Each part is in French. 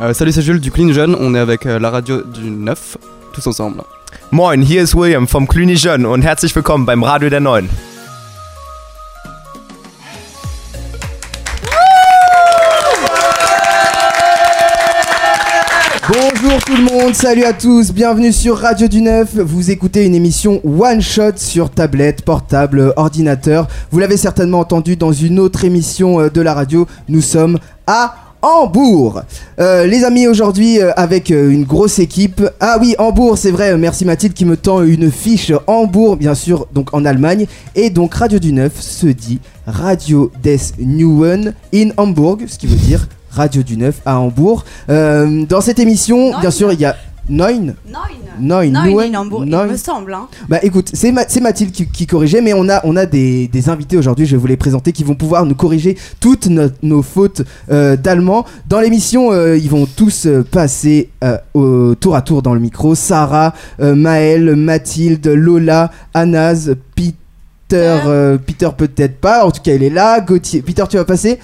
Euh, salut, c'est Jules du Clean Jeune. On est avec euh, la radio du 9, tous ensemble. Moin, hier ist William vom Cluny Jeune und herzlich willkommen beim Radio der Neuen. Bonjour tout le monde, salut à tous, bienvenue sur Radio du Neuf. Vous écoutez une émission one shot sur tablette, portable, ordinateur. Vous l'avez certainement entendu dans une autre émission euh, de la radio. Nous sommes à Hambourg. Euh, les amis, aujourd'hui euh, avec euh, une grosse équipe. Ah oui, Hambourg, c'est vrai. Merci Mathilde qui me tend une fiche Hambourg, bien sûr, donc en Allemagne. Et donc Radio du Neuf se dit Radio des Neuen in Hamburg, ce qui veut dire Radio du Neuf à Hambourg. Dans cette émission, bien sûr, il y a Neun. Neun. Neun. Il me semble. Hein. Bah écoute, c'est Ma- Mathilde qui, qui corrigeait, mais on a, on a des, des invités aujourd'hui, je vais vous les présenter, qui vont pouvoir nous corriger toutes no- nos fautes euh, d'allemand. Dans l'émission, euh, ils vont tous euh, passer euh, au tour à tour dans le micro. Sarah, euh, Maëlle, Mathilde, Lola, Anas, Peter, euh, Peter peut-être pas, en tout cas il est là. Gauthier, Peter tu vas passer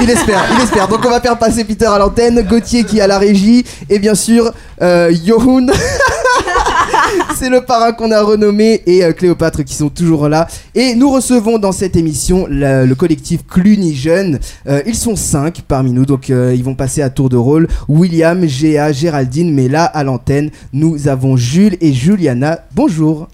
il espère, il espère. Donc on va faire passer Peter à l'antenne, Gauthier qui à la régie, et bien sûr euh, Yohun. C'est le parrain qu'on a renommé et euh, Cléopâtre qui sont toujours là. Et nous recevons dans cette émission le collectif Cluny Jeunes. Euh, ils sont cinq parmi nous, donc euh, ils vont passer à tour de rôle. William, Géa, Géraldine, mais là à l'antenne, nous avons Jules et Juliana. Bonjour.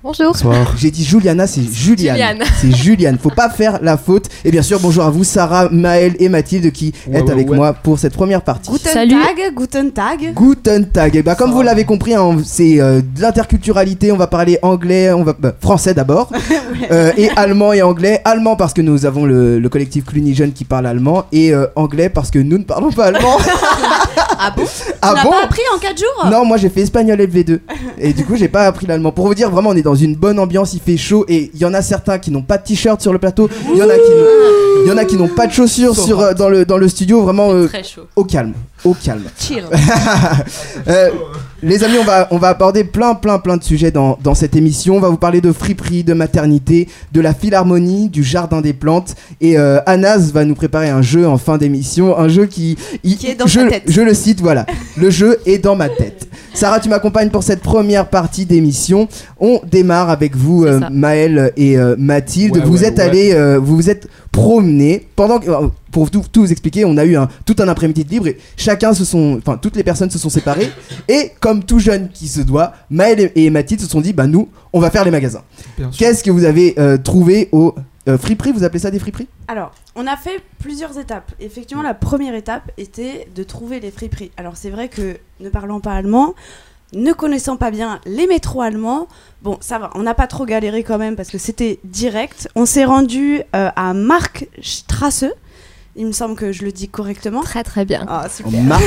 Bonjour. Bonsoir. J'ai dit Juliana, c'est Juliane. Juliane. C'est Juliane. Faut pas faire la faute. Et bien sûr, bonjour à vous, Sarah, Maëlle et Mathilde qui Ouais, êtes ouais, avec ouais. moi pour cette première partie. Guten Salut. Tag, Guten Tag. Guten Tag. Et bah, comme vous l'avez compris, hein, c'est euh, de l'interculturalité. On va parler anglais, on va bah, français d'abord, euh, et allemand et anglais. Allemand parce que nous avons le, le collectif Cluny Jeune qui parle allemand, et euh, anglais parce que nous ne parlons pas allemand. Ah bon ah Tu bon pas appris en 4 jours Non, moi j'ai fait espagnol LV2 et du coup j'ai pas appris l'allemand. Pour vous dire, vraiment, on est dans une bonne ambiance. Il fait chaud et il y en a certains qui n'ont pas de t-shirt sur le plateau. Il y en a qui, n'ont- pas de chaussures sur euh, dans le dans le studio. Vraiment euh, Très chaud. au calme, au calme. Chill. Euh, les amis, on va, on va aborder plein, plein, plein de sujets dans, dans cette émission. On va vous parler de friperie, de maternité, de la philharmonie, du jardin des plantes. Et euh, Anas va nous préparer un jeu en fin d'émission. Un jeu qui. il- Qui est dans je, tête. Je le cite, voilà. Le jeu est dans ma tête. Sarah, tu m'accompagnes pour cette première partie d'émission. On démarre avec vous, euh. Maëlle et euh, Mathilde. Ouais, vous ouais, êtes ouais. allés, euh, vous vous êtes promenés pendant que. euh, Pour tout, tout vous expliquer, on a eu un, tout un après-midi de libre et chacun se sont, enfin toutes les personnes se sont séparées et comme tout jeune qui se doit, Maëlle et- et Mathilde se sont dit, bah nous, on va faire les magasins. Qu'est-ce que vous avez euh, trouvé au euh, Vous appelez ça des friperies? Alors, on a fait plusieurs étapes. Effectivement, la première étape était de trouver les friperies. Alors, c'est vrai que ne parlant pas allemand, ne connaissant pas bien les métros allemands, bon, ça va, on n'a pas trop galéré quand même parce que c'était direct. On s'est rendu euh, à Markstrasse. Il me semble que je le dis correctement. Très très bien. Ah, super. Marc,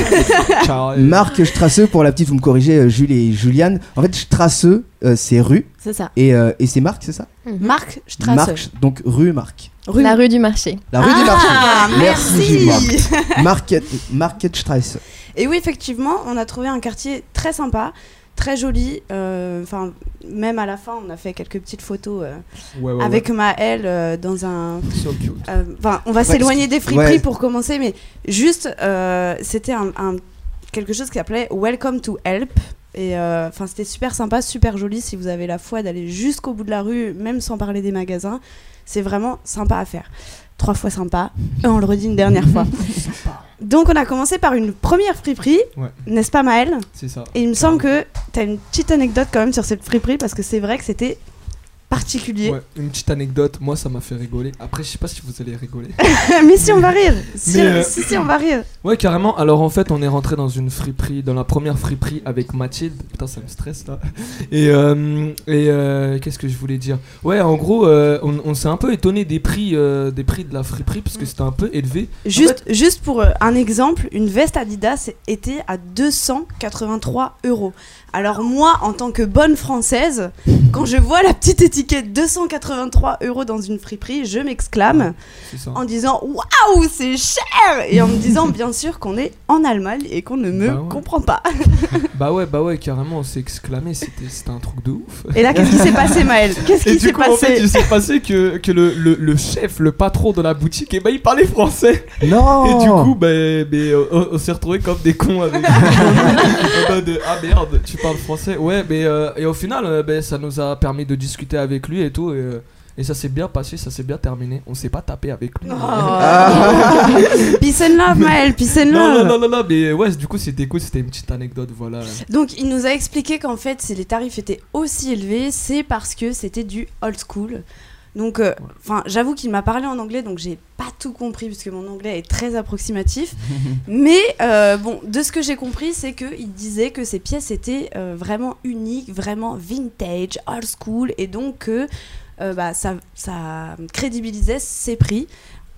Marc Strasse, pour la petite, vous me corrigez, euh, Jules et Juliane. En fait, Strasse, euh, c'est rue C'est ça. et, euh, et c'est Marc, c'est ça Markstrasse. Marc, donc rue Marc. Rue. La rue du marché. La rue du marché. Ah, Merci, merci. Market, Marketstrasse. Et oui, effectivement, on a trouvé un quartier très sympa, très joli. euh, Enfin, même à la fin, on a fait quelques petites photos euh, avec Maëlle euh, dans un. Enfin, on va s'éloigner des friperies ouais. pour commencer, mais juste, euh, c'était un, un- quelque chose qui s'appelait Welcome to Help. Et euh, enfin, c'était super sympa, super joli. Si vous avez la foi d'aller jusqu'au bout de la rue, même sans parler des magasins, c'est vraiment sympa à faire. Trois fois sympa, et on le redit une dernière fois. Donc, on a commencé par une première friperie, Ouais. n'est-ce pas, Maëlle? C'est ça. Et il me semble que tu as une petite anecdote quand même sur cette friperie parce que c'est vrai que c'était particulier. Ouais, une petite anecdote, moi ça m'a fait rigoler. Après, je sais pas si vous allez rigoler. Mais si on va rire, si, euh, si, si, on va rire. Ouais, carrément. Alors en fait, on est rentré dans une friperie, dans la première friperie avec Mathilde. Putain, ça me stresse là. Et, euh, et euh, qu'est-ce que je voulais dire? Ouais, en gros, on, on s'est un peu étonné des prix, des prix de la friperie parce que c'était un peu élevé. Juste, juste pour un exemple, une veste Adidas était à 283 euros. Alors moi, en tant que bonne française, quand je vois la petite étiquette ticket 283 euros dans une friperie, je m'exclame en disant waouh, c'est cher Et en me disant bien sûr qu'on est en Allemagne et qu'on ne me Bah ouais. comprend pas. Bah ouais, bah ouais, carrément, on s'est exclamé, c'était un truc de ouf. Et là, qu'est-ce qui s'est passé, Maël? Qu'est-ce qui du s'est coup, en fait, passé? il s'est passé que, que le, le, le chef, le patron de la boutique, et bah, il parlait français. Non Et du coup, bah, bah, on, on s'est retrouvés comme des cons avec. en mode, ah merde, tu parles français. Ouais, mais euh, et au final, euh, bah, ça nous a permis de discuter avec lui et tout. Et, euh, et ça s'est bien passé, ça s'est bien terminé. On s'est pas tapé avec lui. Oh. Peace and love, Maël, peace and Non, non, love. non, non, non, mais ouais, du coup, c'était cool, c'était une petite anecdote, voilà. Donc, il nous a expliqué qu'en fait, si les tarifs étaient aussi élevés, c'est parce que c'était du old school. Donc, euh, enfin, j'avoue qu'il m'a parlé en anglais, donc j'ai pas tout compris puisque mon anglais est très approximatif. Mais euh, bon, de ce que j'ai compris, c'est qu'il disait que ces pièces étaient euh, vraiment uniques, vraiment vintage, old school, et donc que bah, ça, ça crédibilisait ses prix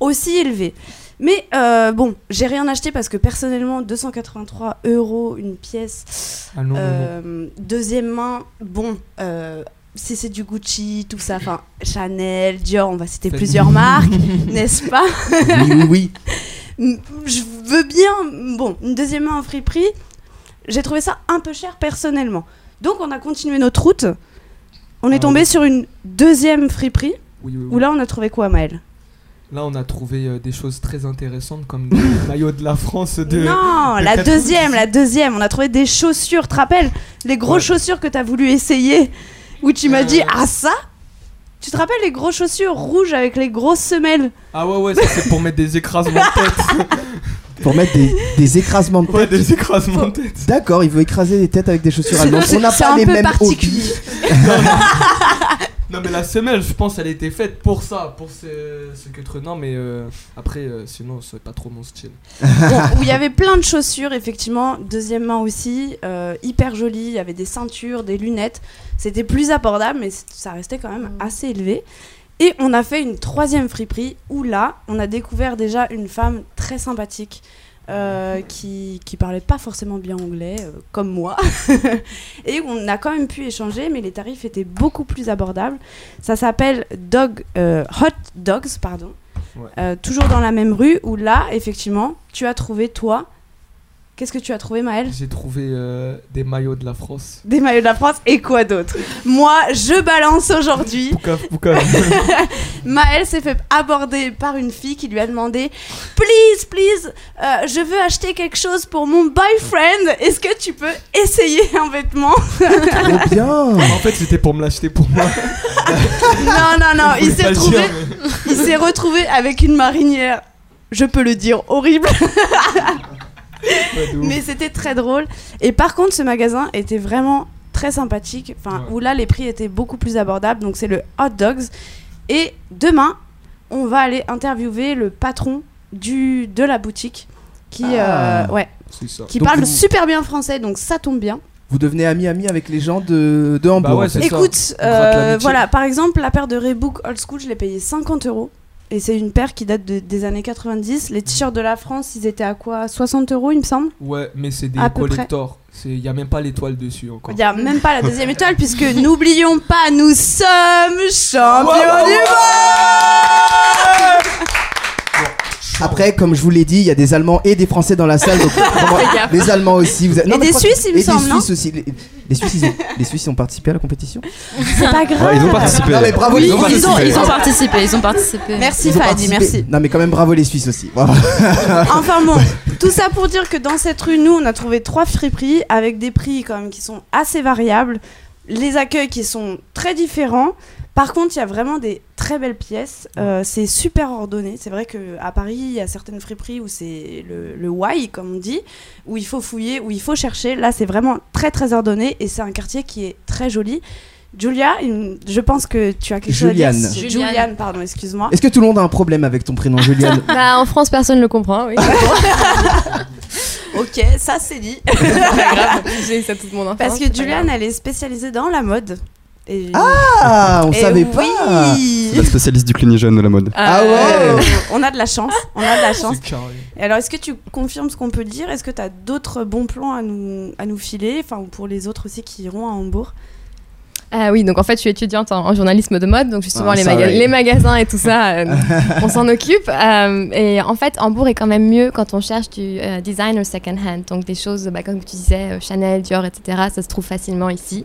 aussi élevés. Mais euh, bon, j'ai rien acheté parce que personnellement, 283 euros une pièce, Ah non, non, non. deuxième main, bon, euh, si c'est du Gucci, tout ça, enfin Chanel, Dior, on va citer plusieurs marques, n'est-ce pas Oui, oui, oui. Je veux bien, bon, une deuxième main en friperie, j'ai trouvé ça un peu cher personnellement. Donc on a continué notre route. On est Ah tombé oui. sur une deuxième friperie Oui, où là on a trouvé quoi, Maël? Là, on a trouvé euh, des choses très intéressantes comme des maillots de la France de. Non, de la 90. deuxième, la deuxième. On a trouvé des chaussures, tu te rappelles? Les grosses Ouais. chaussures que tu as voulu essayer. Où tu m'as Euh. dit, ah ça? Tu te rappelles les grosses chaussures rouges avec les grosses semelles? Ah ouais, ouais, ça c'est pour mettre des écrasements de tête. Pour mettre des, des écrasements de Ouais, tête. des écrasements de tête. D'accord, il veut écraser les têtes avec des chaussures allemandes. On n'a pas un les peu mêmes particulier. Non, mais la semelle, je pense, elle était faite pour ça, pour ce, ce que truc. Non, mais euh, après, euh, sinon, c'est pas trop mon style. Bon, où il y avait plein de chaussures, effectivement. Deuxième main aussi, euh, hyper jolie. Il y avait des ceintures, des lunettes. C'était plus abordable, mais ça restait quand même assez élevé. Et on a fait une troisième friperie où là, on a découvert déjà une femme très sympathique. Euh, qui, qui parlait pas forcément bien anglais, euh, comme moi. et on a quand même pu échanger, mais les tarifs étaient beaucoup plus abordables. Ça s'appelle Dog, euh, Hot Dogs, pardon. Ouais. Toujours dans la même rue, où là, effectivement, tu as trouvé, toi, qu'est-ce que tu as trouvé, Maël J'ai trouvé euh, des maillots de la France. Des maillots de la France et quoi d'autre? Moi, je balance aujourd'hui. Maël s'est fait aborder par une fille qui lui a demandé Please, please, euh, je veux acheter quelque chose pour mon boyfriend. Est-ce que tu peux essayer un vêtement? Trop bien. en fait, c'était pour me l'acheter pour moi. Non, non, non. S'est retrouvé, mais- il s'est retrouvé avec une marinière. Je peux le dire, horrible. Mais c'était très drôle. Et par contre, ce magasin était vraiment très sympathique. Enfin, Ouais. où là, les prix étaient beaucoup plus abordables. Donc, c'est le Hot Dogs. Et demain, on va aller interviewer le patron du, de la boutique qui, Ah. euh, ouais, qui Donc parle vous- super bien français. Donc, ça tombe bien. Vous devenez ami-ami avec les gens de, de Hambourg. Bah ouais. Écoute, euh, voilà, par exemple, la paire de Reebok Old School, je l'ai payé 50 euros. Et c'est une paire qui date de- des années 90. Les t-shirts de la France, ils étaient à quoi? 60 euros, il me semble? Ouais, mais c'est des collectors. Il y a même pas l'étoile dessus encore. Il n'y a même pas la deuxième étoile, puisque n'oublions pas, nous sommes champions Ouais, ouais, du monde Après, comme je vous l'ai dit, il y a des Allemands et des Français dans la salle. Donc, les Allemands aussi. Vous avez- Et des Suisses, que- il me et semble, des non Suisses aussi. Les, les Suisses, ils ont, les Suisses, ils ont participé à la compétition. C'est pas grave. Ouais, ils ont participé. Non, mais bravo, Oui, ils ils ont ont, participé. ils ont participé, ils ont participé. Merci Ils ont Fadi, participé. merci. Non, mais quand même, bravo les Suisses aussi. Enfin bon, tout ça pour dire que dans cette rue, nous, on a trouvé trois friperies avec des prix quand même qui sont assez variables, les accueils qui sont très différents. Par contre, il y a vraiment des très belles pièces. Euh, c'est super ordonné. C'est vrai qu'à Paris, il y a certaines friperies où c'est le, le why, comme on dit, où il faut fouiller, où il faut chercher. Là, c'est vraiment très très ordonné et c'est un quartier qui est très joli. Julia, je pense que tu as quelque chose à dire. Juliane. Juliane, pardon, excuse-moi. Est-ce que tout le monde a un problème avec ton prénom, Juliane Bah, en France, personne ne le comprend, oui. Ok, ça c'est dit. C'est pas grave, j'ai ça toute mon enfance. Parce que grave. elle est spécialisée dans la mode. Et... Ah, on Et savait pas. La spécialiste du cligny-jeune de la mode. Ah Euh, ouais. Oh, On a de la chance, on a de la chance. Alors, est-ce que tu confirmes ce qu'on peut dire? Est-ce que tu as d'autres bons plans à nous, à nous filer? Enfin, ou pour les autres aussi qui iront à Hambourg? Ah oui, donc en fait, je suis étudiante en, en journalisme de mode, donc justement Ah, les, maga- les magasins et tout ça, euh, on s'en occupe. Euh, et en fait, Hambourg est quand même mieux quand on cherche du euh, designer second hand, donc des choses, bah, comme tu disais, euh, Chanel, Dior, etc. Ça se trouve facilement ici.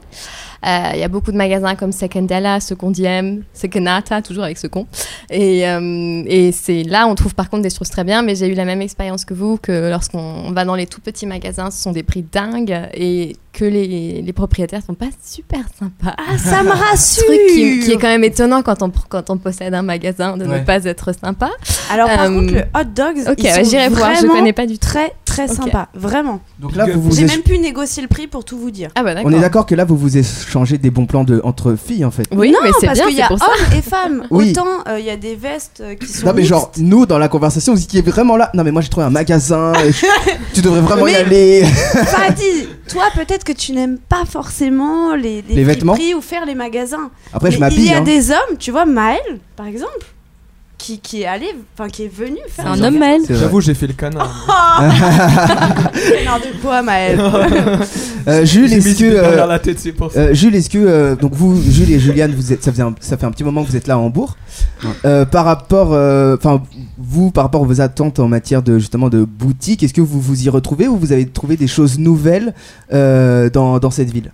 Euh, Il y a beaucoup de magasins comme Secondella, Secondième, Secondata, toujours avec ce con. Et, euh, et c'est là, on trouve par contre des choses très bien, mais j'ai eu la même expérience que vous, que lorsqu'on va dans les tout petits magasins, ce sont des prix dingues et que les, les propriétaires sont pas super sympas. Ah, ça me rassure truc qui, qui est quand même étonnant quand on, quand on possède un magasin de Ouais. ne pas être sympa. Alors, par Euh, contre, le hot dogs, Ok, ils ouais, sont j'irai voir, je connais pas du tout. très, très Ok. sympa. Vraiment. Donc là, vous vous J'ai même pu négocier le prix pour tout vous dire. Ah bah d'accord. on est d'accord que là, vous vous échangez des bons plans de... entre filles en fait. Oui, non, mais c'est parce bien, qu'il y a hommes et femmes. Oui. Autant euh, il y a des vestes euh, qui sont. Non mais mixtes. genre nous dans la conversation vous étiez vraiment là non mais moi j'ai trouvé un magasin et je- tu devrais vraiment y Mais- aller Fadi, toi peut-être que tu n'aimes pas forcément les, Les vêtements friperies ou faire les magasins. après je Mais il y m'habille a hein. des hommes, tu vois, Maël par exemple, qui, qui est allé, enfin qui est venu faire. C'est un homme, Maël. J'avoue, j'ai fait le canard. Non, de quoi Maël Euh, Jules est-ce que des derrière euh, la tête, c'est pour ça. euh, Jules est-ce que euh, donc vous Jules et Juliane vous êtes ça faisait un- ça fait un petit moment que vous êtes là à Hambourg Ouais. Euh, par rapport euh, enfin vous par rapport à vos attentes en matière de justement de boutique est-ce que vous vous y retrouvez ou vous avez trouvé des choses nouvelles euh, dans, dans cette ville?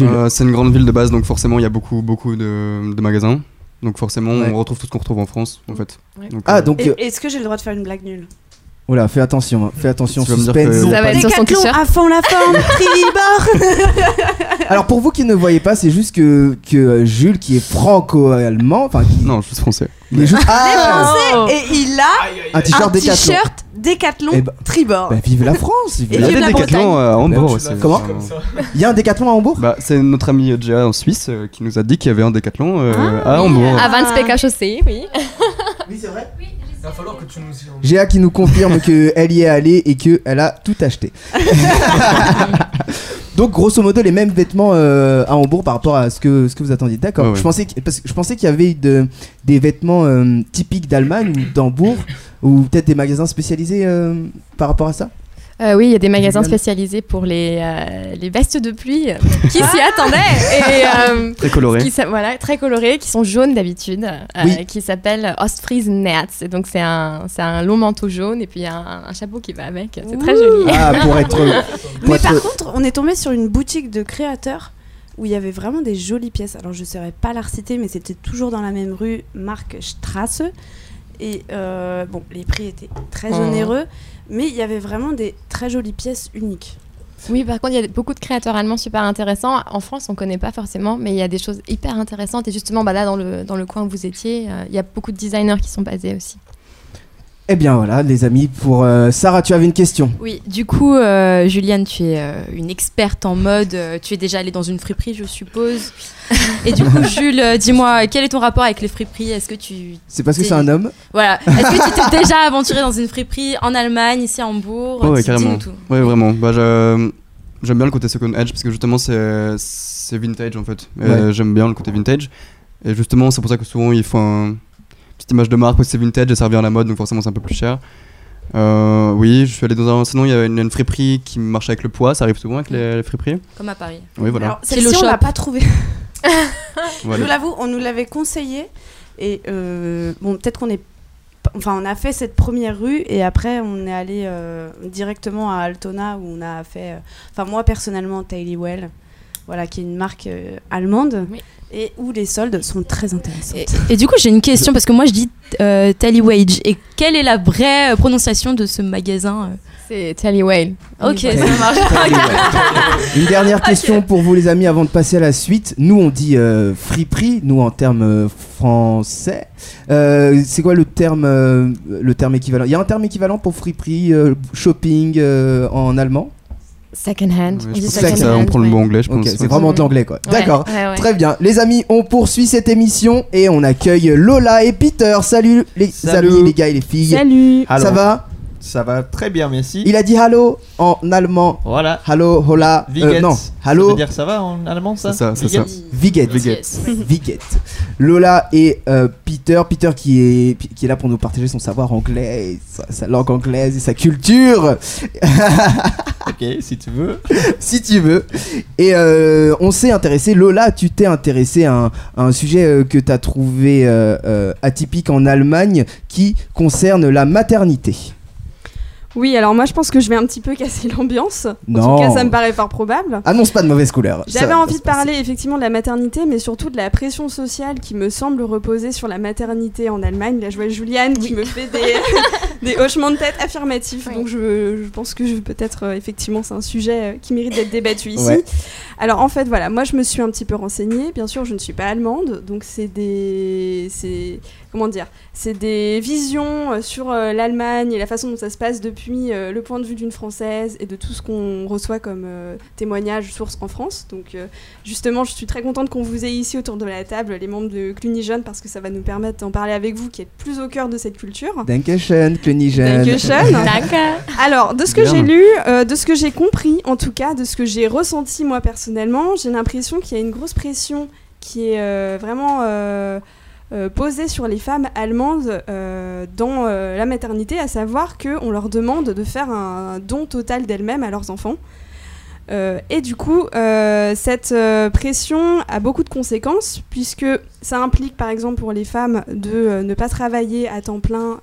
Euh, c'est une grande ville de base, donc forcément il y a beaucoup, beaucoup de, de magasins. Donc forcément, Ouais. on retrouve tout ce qu'on retrouve en France, en fait. Ouais. Donc, ah euh, donc euh, Est-ce que j'ai le droit de faire une blague nulle? Voilà fais attention fais attention Tu suspense que- Ça va être sur son Décathlon t-shirt. à fond la forme, tribord Alors pour vous qui ne voyez pas, c'est juste que, que euh, Jules, qui est franco-allemand, enfin qui Non, je suis français. il est juste ah, Oh. Et il a un t-shirt un Décathlon. t-shirt Décathlon Eh ben- tribord. Bah, vive la France. vive Et Il y la- a vive des la décathlons euh, à Hambourg aussi. Comment. Il y a un Décathlon à Hambourg Bah, c'est notre ami euh, Gia en Suisse euh, qui nous a dit qu'il y avait un décathlon euh, Ah, à oui. Hambourg. À Vans PK chaussée, oui. Oui, c'est vrai. Il va falloir que tu nous y emmènes. Géa qui nous confirme qu'elle y est allée et qu'elle a tout acheté. Donc grosso modo les mêmes vêtements euh, à Hambourg par rapport à ce que, ce que vous attendiez. D'accord. Ouais, ouais. Je pensais que- parce que je pensais qu'il y avait de- des vêtements euh, typiques d'Allemagne ou d'Hambourg ou peut-être des magasins spécialisés euh, par rapport à ça? Euh, oui, il y a des magasins spécialisés pour les, euh, les vestes de pluie qui s'y attendaient. Et, euh, Très coloré. qui voilà, très colorés, qui sont jaunes d'habitude, euh, Oui. qui s'appelle Ostfriesen Nerz. Et donc c'est un, c'est un long manteau jaune et puis il y a un, un chapeau qui va avec. C'est très joli. Ah pour être. pour Mais être- par contre, on est tombé sur une boutique de créateurs où il y avait vraiment des jolies pièces. Alors je ne saurais pas la reciter, mais c'était toujours dans la même rue, Marc Strasse. Et euh, bon, les prix étaient très Oh. onéreux, mais il y avait vraiment des très jolies pièces uniques. Oui, par contre, il y a beaucoup de créateurs allemands super intéressants. En France, on connaît pas forcément, mais il y a des choses hyper intéressantes. Et justement, bah là, dans le, dans le coin où vous étiez, euh, il y a beaucoup de designers qui sont basés aussi. Eh bien voilà les amis pour euh, Sarah tu avais une question. Oui, du coup, euh, Juliane, tu es euh, une experte en mode. euh, tu es déjà allée dans une friperie, je suppose. Et du coup, Jules, euh, dis-moi, quel est ton rapport avec les friperies? Est-ce que tu. C'est parce que C'est- un homme. Voilà. Est-ce que tu t'es déjà aventuré dans une friperie en Allemagne, ici à Hambourg ouais, dis-nous carrément. tout. Ouais, vraiment. Bah, je- j'aime bien le côté second edge parce que justement, c'est vintage en fait. Ouais. J'aime bien le côté vintage. Et justement, c'est pour ça que souvent, il faut un petite image de marque parce que c'est vintage ça revient à la mode, donc forcément, c'est un peu plus cher. Euh, oui, je suis allé dans un. Sinon, il y a une, une friperie qui marche avec le poids, ça arrive souvent avec les, les friperies. Comme à Paris. Oui, voilà. Alors celle-ci, on l'a pas trouvée. Voilà. Je vous l'avoue, on nous l'avait conseillé. Et euh, bon, peut-être qu'on est. Enfin, on a fait cette première rue et après, on est allé euh, directement à Altona où on a fait. euh, Enfin, moi personnellement, Well, voilà, qui est une marque euh, allemande Oui. et où les soldes sont très intéressants. Et, et du coup, j'ai une question parce que moi, je dis euh, Tally Wage. Et quelle est la vraie euh, prononciation de ce magasin euh C'est Tally Whale. Ok, ça marche. Une dernière question pour vous les amis avant de passer à la suite. Nous on dit euh, friperie, nous en termes français. Euh, c'est quoi le terme, euh, le terme équivalent? Il y a un terme équivalent pour friperie, euh, shopping euh, en allemand? Second hand. Ouais, On second prend le mot anglais, je pense. C'est vraiment de l'anglais quoi. Ouais, D'accord. ouais, ouais. Très bien. Les amis, on poursuit cette émission et on accueille Lola et Peter. Salut les Salut. amis, les gars et les filles. Salut. Ça va? Ça va très bien, merci. Il a dit hello en allemand. Voilà. Hallo, hola. Euh, non, Ça hallo. veut dire ça va en allemand ça C'est ça, c'est ça. Viget. Viget. Viget. Lola et euh, Peter. Peter qui est, qui est là pour nous partager son savoir anglais, et sa, sa langue anglaise et sa culture. ok, si tu veux. si tu veux. Et euh, on s'est intéressé, Lola, tu t'es intéressé à un, à un sujet euh, que tu as trouvé euh, euh, atypique en Allemagne qui concerne la maternité. Oui, alors moi je pense que je vais un petit peu casser l'ambiance. En tout cas, ça me paraît fort probable. Annonce pas de mauvaise couleur. J'avais envie de passer. parler effectivement de la maternité, mais surtout de la pression sociale qui me semble reposer sur la maternité en Allemagne. Là, je vois Juliane qui me fait des, des hochements de tête affirmatifs, Oui. donc je, je pense que je- peut-être euh, effectivement c'est un sujet euh, qui mérite d'être débattu ici. Ouais. Alors en fait, voilà, moi je me suis un petit peu renseignée. Bien sûr, je ne suis pas allemande, donc c'est des, comment dire, c'est des visions euh, sur euh, l'Allemagne et la façon dont ça se passe depuis euh, le point de vue d'une française et de tout ce qu'on reçoit comme euh, témoignages, sources en France. Donc euh, justement, je suis très contente qu'on vous ait ici autour de la table, les membres de Cluny Jeune, parce que ça va nous permettre d'en parler avec vous, qui êtes plus au cœur de cette culture. Dankeschön, Klönigsen. Dankeschön. Danke. Alors, de ce que j'ai lu, euh, de ce que j'ai compris, en tout cas, de ce que j'ai ressenti moi personnellement, j'ai l'impression qu'il y a une grosse pression qui est euh, vraiment euh, euh, posée sur les femmes allemandes euh, dans euh, la maternité, à savoir qu'on leur demande de faire un don total d'elles-mêmes à leurs enfants. Et du coup, cette pression a beaucoup de conséquences, puisque ça implique, par exemple, pour les femmes de ne pas travailler à temps plein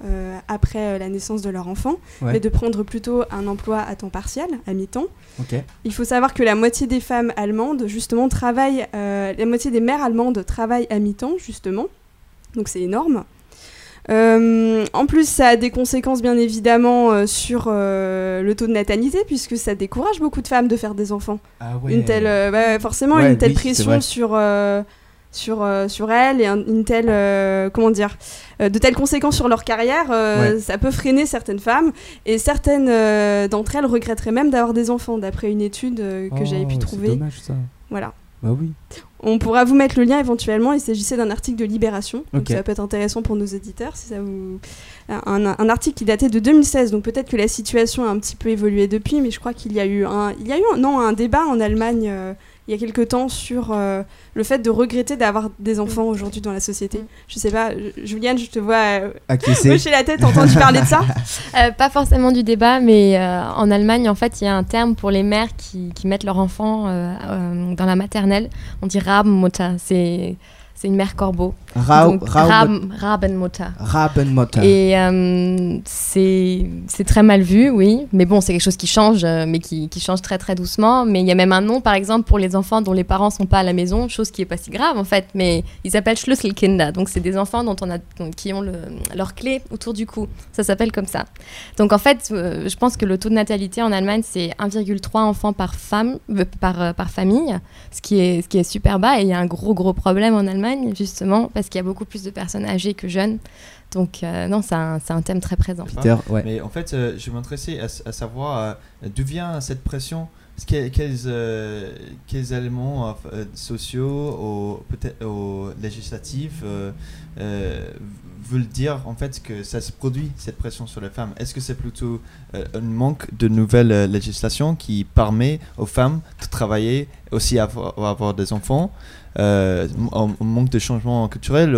après la naissance de leur enfant, Ouais. mais de prendre plutôt un emploi à temps partiel, à mi-temps. Il faut savoir que la moitié des femmes allemandes, justement, travaillent, euh, la moitié des mères allemandes travaillent à mi-temps, justement. Donc c'est énorme. Euh, en plus, ça a des conséquences bien évidemment euh, sur euh, le taux de natalité, puisque ça décourage beaucoup de femmes de faire des enfants. Ah Une telle, euh, ouais, forcément, Ouais, une telle oui, pression sur, euh, sur, euh, sur elles et un- une telle, euh, comment dire, euh, de telles conséquences sur leur carrière, euh, Ouais. ça peut freiner certaines femmes et certaines euh, d'entre elles regretteraient même d'avoir des enfants, d'après une étude euh, que j'avais pu trouver. Oh, dommage ça. Voilà. Bah oui. On pourra vous mettre le lien éventuellement. Il s'agissait d'un article de Libération. Donc ça peut être intéressant pour nos éditeurs si ça vous. Un, un article qui datait de 2016. Donc peut-être que la situation a un petit peu évolué depuis, mais je crois qu'il y a eu un, il y a eu un, non, un débat en Allemagne euh, il y a quelque temps sur euh, le fait de regretter d'avoir des enfants aujourd'hui dans la société. Mm. Je sais pas, Juliane, je te vois euh, hocher la tête, t'as entendu parler de ça Euh, pas forcément du débat, mais euh, en Allemagne, en fait, il y a un terme pour les mères qui, qui mettent leur enfant euh, euh, dans la maternelle. On dit Rabenmutter. C'est c'est une mère corbeau. Ra- Donc, Ra- Raben- Rabenmutter. Rabenmutter. Et euh, c'est très mal vu, oui. Mais bon, c'est quelque chose qui change, euh, mais qui, qui change très très doucement. Mais il y a même un nom, par exemple, pour les enfants dont les parents sont pas à la maison, chose qui est pas si grave en fait. Mais ils s'appellent Schlüsselkinder. Donc c'est des enfants dont on a, qui ont le, leur clé autour du cou. Ça s'appelle comme ça. Donc en fait, euh, je pense que le taux de natalité en Allemagne, c'est 1,3 enfants par femme, euh, par, par famille, ce qui, est, ce qui est super bas. Et il y a un gros gros problème en Allemagne, justement, parce qu'il y a beaucoup plus de personnes âgées que jeunes. Donc euh, non, c'est un, c'est un thème très présent. Peter, ouais. Mais en fait, euh, je m'intéressais à, à savoir euh, d'où vient cette pression? Que- Quels, euh, quels éléments euh, sociaux ou peut-être ou législatifs euh, euh, veulent dire en fait que ça se produit cette pression sur les femmes. Est-ce que c'est plutôt euh, un manque de nouvelles euh, législations qui permet aux femmes de travailler aussi avoir, avoir des enfants euh, un, manque de changement culturel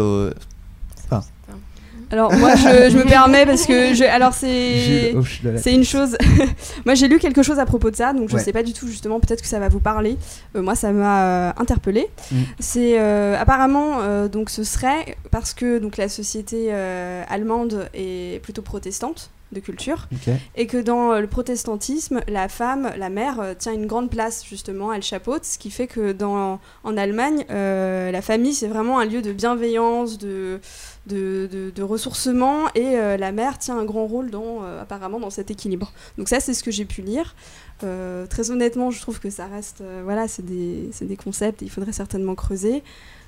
Alors moi, je, je me permets parce que je, alors c'est. La C'est une chose. Moi, j'ai lu quelque chose à propos de ça, donc je Ouais. sais pas du tout justement. Peut-être que ça va vous parler. Euh, moi, ça m'a interpellé. Mm. C'est euh, apparemment euh, donc ce serait parce que donc la société euh, allemande est plutôt protestante de culture et que dans euh, le protestantisme, la femme, la mère, euh, tient une grande place justement, elle chapeaute, ce qui fait que dans, en Allemagne, euh, la famille, c'est vraiment un lieu de bienveillance, de, de, de- de ressourcement, et euh, la mère tient un grand rôle dans, euh, apparemment dans cet équilibre. Donc ça, c'est ce que j'ai pu lire. Euh, très honnêtement, je trouve que ça reste, euh, voilà, c'est des, c'est des concepts, et il faudrait certainement creuser.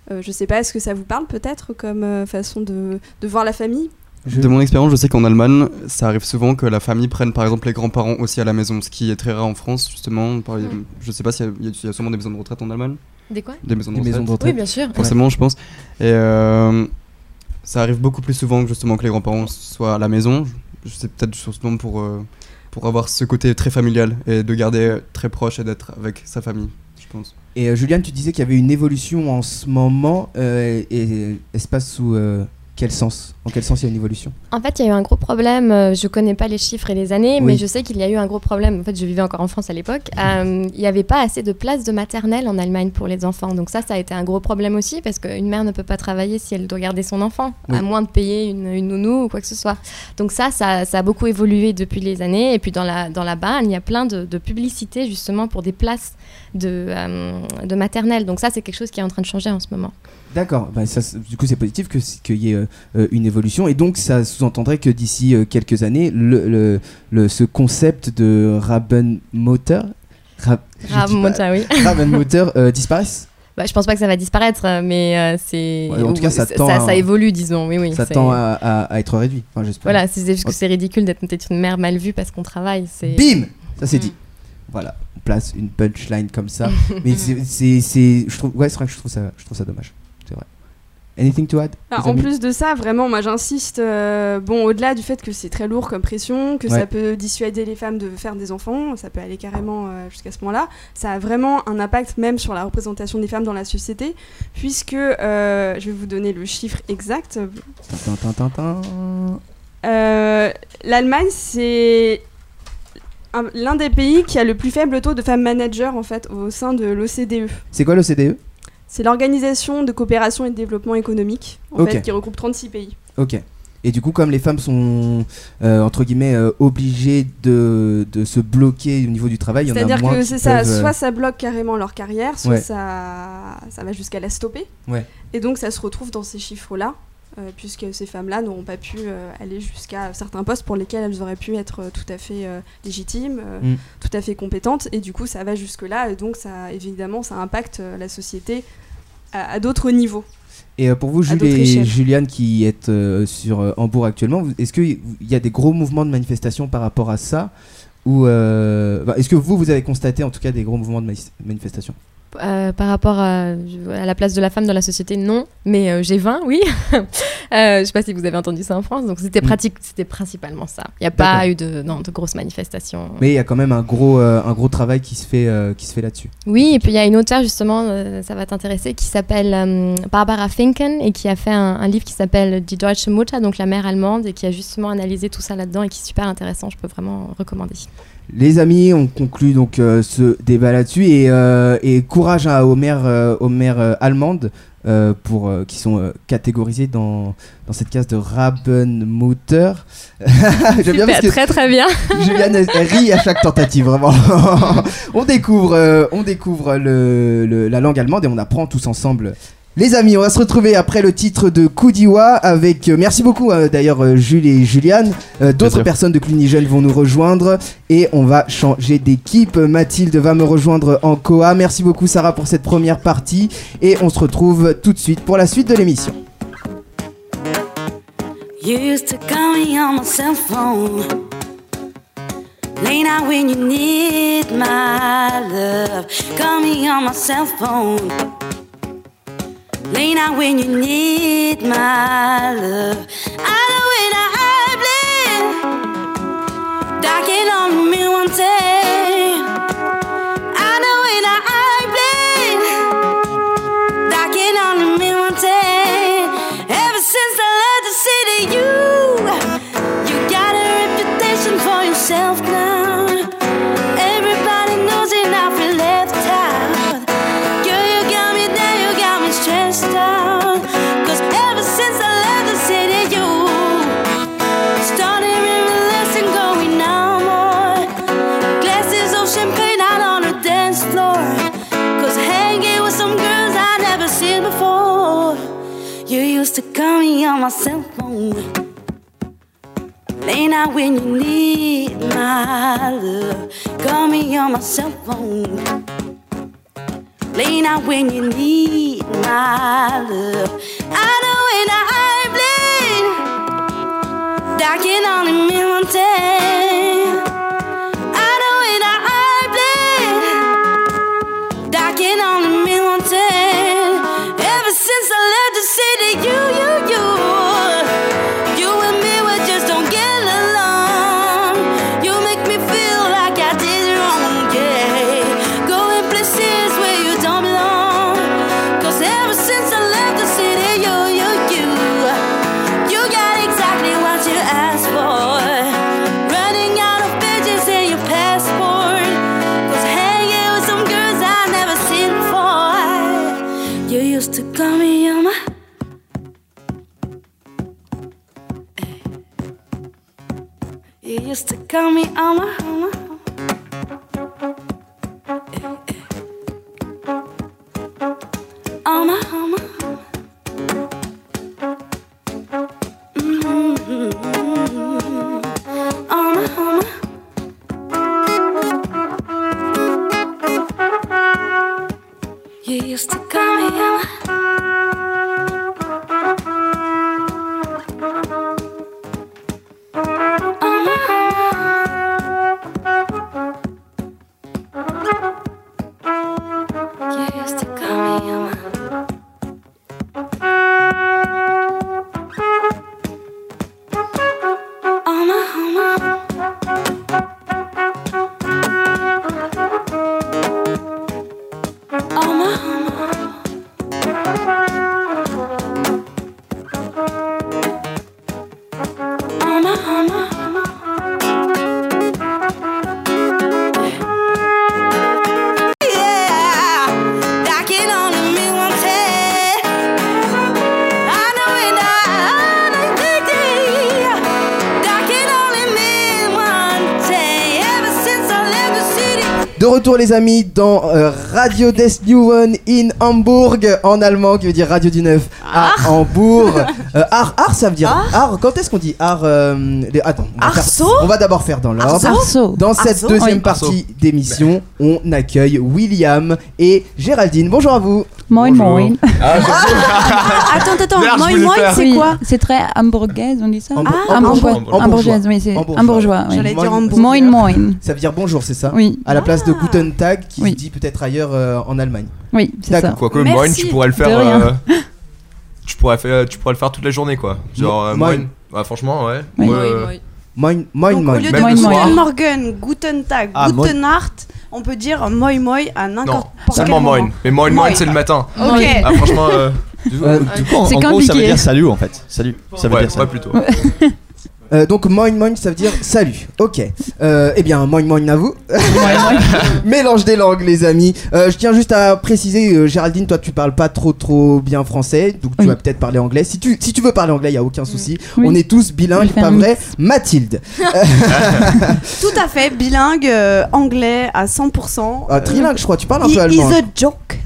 Euh, je sais pas, est-ce que ça vous parle peut-être comme euh, façon de, de voir la famille? Je- De mon expérience, je sais qu'en Allemagne, ça arrive souvent que la famille prenne par exemple les grands-parents aussi à la maison, ce qui est très rare en France justement. Par- Mm. Je sais pas s'il y, y a- il y a sûrement des maisons de retraite en Allemagne. Des quoi? Des maisons de retraite. maisons de Oui, retraite. bien sûr. Forcément, je pense. Et euh, ça arrive beaucoup plus souvent que justement que les grands-parents soient à la maison. Sais peut-être justement pour, euh, pour avoir ce côté très familial et de garder très proche et d'être avec sa famille, je pense. Et euh, Juliane, tu disais qu'il y avait une évolution en ce moment euh, et espace sous quel sens En quel sens il y a une évolution? En fait, il y a eu un gros problème. euh, Je connais pas les chiffres et les années, Oui. mais je sais qu'il y a eu un gros problème. En fait, je vivais encore en France à l'époque. Euh, il n'y avait pas assez de places de maternelle en Allemagne pour les enfants. Donc ça, ça a été un gros problème aussi parce qu'une mère ne peut pas travailler si elle doit garder son enfant, Oui. à moins de payer une, une nounou ou quoi que ce soit. Donc ça, ça, ça a beaucoup évolué depuis les années. Et puis dans la, dans la il y a plein de, de publicités justement pour des places de, euh, de maternelle. Donc ça, c'est quelque chose qui est en train de changer en ce moment. D'accord, bah ça, du coup c'est positif que qu'il y ait euh, euh, une évolution et donc ça sous-entendrait que d'ici euh, quelques années, le, le- le- ce concept de Rabenmotor, Ra- je dis pas- Rabenmotor, oui. Euh, disparaisse? Bah, je pense pas que ça va disparaître, mais c'est. Ouais, en tout cas, ça à- évolue, disons. Oui, oui. Ça tend à, à- à être réduit, enfin. Voilà, c'est juste que c'est ridicule d'être une mère mal vue parce qu'on travaille. Bim Ça c'est Mm. dit. Voilà, on place une punchline comme ça. Mais c'est- c'est, c'est- je trouve, ouais, c'est vrai que je trouve ça, je trouve ça dommage. C'est vrai. Anything to add? Ah, en plus de ça, vraiment, moi j'insiste, euh, bon, au-delà du fait que c'est très lourd comme pression, que Ouais. ça peut dissuader les femmes de faire des enfants, ça peut aller carrément euh, jusqu'à ce moment-là, ça a vraiment un impact même sur la représentation des femmes dans la société, puisque, euh, je vais vous donner le chiffre exact, l'Allemagne, c'est un- l'un des pays qui a le plus faible taux de femmes managers en fait au sein de l'OCDE. C'est quoi l'OCDE C'est l'Organisation de coopération et de développement économique, en fait, qui regroupe 36 pays. Ok. Et du coup, comme les femmes sont euh, entre guillemets euh, obligées de, de se bloquer au niveau du travail, il y en a C'est-à-dire moins que qui c'est ça, peuvent, euh, soit ça bloque carrément leur carrière, soit Ouais. ça, ça va jusqu'à la stopper. Ouais. Et donc ça se retrouve dans ces chiffres-là, euh, puisque ces femmes-là n'auront pas pu euh, aller jusqu'à certains postes pour lesquels elles auraient pu être euh, tout à fait légitimes, Mm. tout à fait compétentes. Et du coup, ça va jusque-là, et donc ça, évidemment, ça impacte la société à, à d'autres niveaux. Et pour vous, Jules et. Juliane, qui êtes sur Hambourg actuellement, est-ce qu'il y a des gros mouvements de manifestation par rapport à ça? Ou bah, est-ce que vous, vous avez constaté en tout cas des gros mouvements de mani- manifestation Euh, par rapport à, à la place de la femme dans la société, non. Mais euh, j'ai 20, oui. Euh, je sais pas si vous avez entendu ça en France. Donc c'était Mm. pratique, c'était principalement ça. Il n'y a pas eu de, non, de grosses manifestations. Mais il y a quand même un gros, un gros travail qui se fait, qui se fait là-dessus. Oui, et puis il y a une auteure justement, ça va t'intéresser, qui s'appelle Barbara Finken et qui a fait un, un livre qui s'appelle Die Deutsche Mutter, donc la mère allemande, et qui a justement analysé tout ça là-dedans et qui est super intéressant. Je peux vraiment recommander. Les amis, on conclut donc euh, ce débat là-dessus et, euh, et courage à- aux mères, euh, aux mères allemandes pour, qui sont catégorisées dans, dans cette case de Rabenmutter. Bien parce que très très bien. Juliane elle, elle rit à chaque tentative, vraiment. on découvre, on découvre le- le- la langue allemande et on apprend tous ensemble. Les amis, on va se retrouver après le titre de Koudiwa avec. euh, merci beaucoup euh, d'ailleurs euh, Jules et Juliane. Euh, D'autres Plaisir. personnes de Cluny Jeune vont nous rejoindre et on va changer d'équipe. Mathilde va me rejoindre en Coa. Merci beaucoup Sarah pour cette première partie et on se retrouve tout de suite pour la suite de l'émission. You used to call me on my cell phone. Late night when you need my love. Call me on my cell phone. Late out when you need my love. I know when I bleed. Dark and on me one day. I know when I on me one day. Ever since I left the city, you you got a reputation for yourself now. My cell phone. Late night when you need my love. Call me on my cell phone. Late night when you need my love. I know when I bleed. Dark and on the mirror I know when I bleed. Dark and on the mirror Ever since I left the city, you. De retour les amis dans euh, Radio des Neuen in Hamburg en allemand qui veut dire Radio du Neuf à Hambourg. Euh, art, art ça veut dire art. Quand est-ce qu'on dit art euh, les- Attends, on va, faire- on va d'abord faire dans l'ordre. Dans cette deuxième oui. partie d'émission, on accueille William et Géraldine. Bonjour à vous. Moin moin. Attends, attends, Merde, je moi, voulais moi, faire. c'est Oui, quoi c'est très hamburgaise, on dit ça Hambourg- Ah, Hambourgeois. hambourgeois. Hambourgeoise, oui, c'est Hambourgeois. un bourgeois. oui. J'allais dire Moin-. Moin moin. Ça veut dire bonjour, c'est ça Oui, À la place de Guten Tag qui se dit peut-être ailleurs euh, en Allemagne. Oui, c'est D'accord. ça. Quoique, Merci. moine, tu pourrais le faire. De rien. euh, tu, pourrais faire tu pourrais le faire toute la journée, quoi. Genre, euh, Moine. moine. Ouais, franchement, ouais. Oui. Moi, Oui, euh. Moin, moin, Donc, moin. au lieu Même de Guten. Morgen, Guten Tag, Ah, Guten Nacht, on peut dire moi moi à non, n'importe quel seulement moment. moine. Mais moine, moine, c'est le matin. Ok. Ah, franchement, euh, Du, Euh, du coup, en, gros, ça veut dire salut en fait. Salut. Ça veut ouais, dire ça. ouais, plutôt. Euh, donc moin moin ça veut dire salut. Ok. Euh, eh bien moin moin à vous. Mélange des langues les amis. Euh, je tiens juste à préciser euh, Géraldine toi tu parles pas trop trop bien français donc tu Oui. vas peut-être parler anglais. Si tu si tu veux parler anglais il y a aucun souci. Oui. On est tous bilingues pas vrai? Mathilde. Tout à fait, bilingue, euh, anglais à 100%. Ah, trilingue je crois tu parles un peu allemand. is a joke.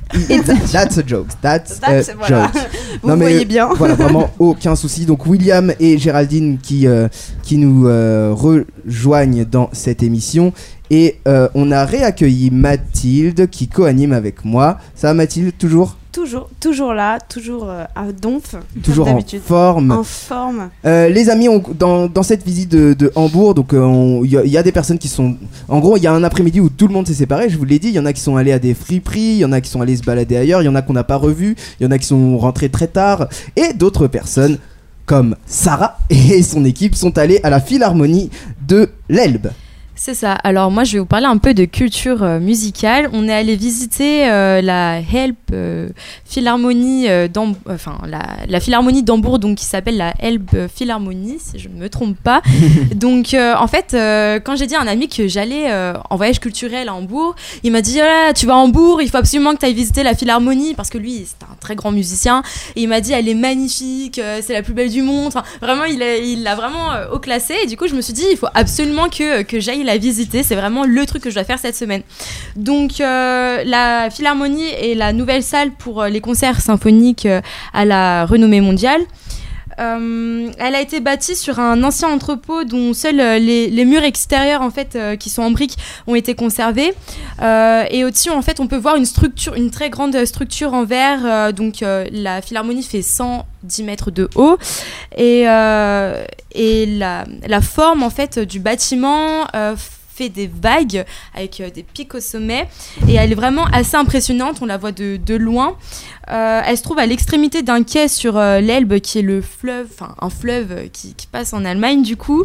That's a joke. That's, That's- a voilà. joke. Vous Non, mais- voyez bien. voilà, vraiment aucun souci. Donc William et Géraldine qui, euh, qui nous euh, rejoignent dans cette émission. Et euh, on a réaccueilli Mathilde qui co-anime avec moi. Ça va Mathilde, toujours? Toujours, toujours là, toujours euh, à donf. Toujours en forme. En forme. Euh, les amis, on- dans, dans cette visite de, de Hambourg, donc euh, on- il y, y a des personnes qui sont. En gros, il y a un après-midi où tout le monde s'est séparé. Je vous l'ai dit, il y en a qui sont allés à des friperies, il y en a qui sont allés se balader ailleurs, il y en a qu'on n'a pas revus, il y en a qui sont rentrés très tard, et d'autres personnes comme Sarah et son équipe sont allés à la Philharmonie de l'Elbe. C'est ça. Alors moi, je vais vous parler un peu de culture euh, musicale. On est allé visiter euh, la Help euh, Philharmonie, enfin la, la Philharmonie d'Hambourg, donc qui s'appelle la Help Philharmonie, si je ne me trompe pas. donc en fait, quand j'ai dit à un ami que j'allais en voyage culturel à Hambourg, il m'a dit oh tu vas à Hambourg, il faut absolument que tu ailles visiter la Philharmonie parce que lui, c'est un très grand musicien. Et il m'a dit elle est magnifique, c'est la plus belle du monde. Enfin, vraiment, il l'a il vraiment haut classé. Et du coup, je me suis dit il faut absolument que, que j'aille visiter. C'est vraiment le truc que je dois faire cette semaine. Donc, euh, la Philharmonie est la nouvelle salle pour euh, les concerts symphoniques euh, à la renommée mondiale. Euh, elle a été bâtie sur un ancien entrepôt dont seuls euh, les, murs extérieurs en fait euh, qui sont en briques ont été conservés. Et au-dessus en fait on peut voir une structure une très grande structure en verre. Donc la philharmonie fait 110 mètres de haut. Et, et la, la forme en fait du bâtiment fait des vagues avec euh, des pics au sommet et elle est vraiment assez impressionnante on la voit de, loin euh, elle se trouve à l'extrémité d'un quai sur euh, l'Elbe, qui est le fleuve, enfin un fleuve qui, passe en Allemagne du coup,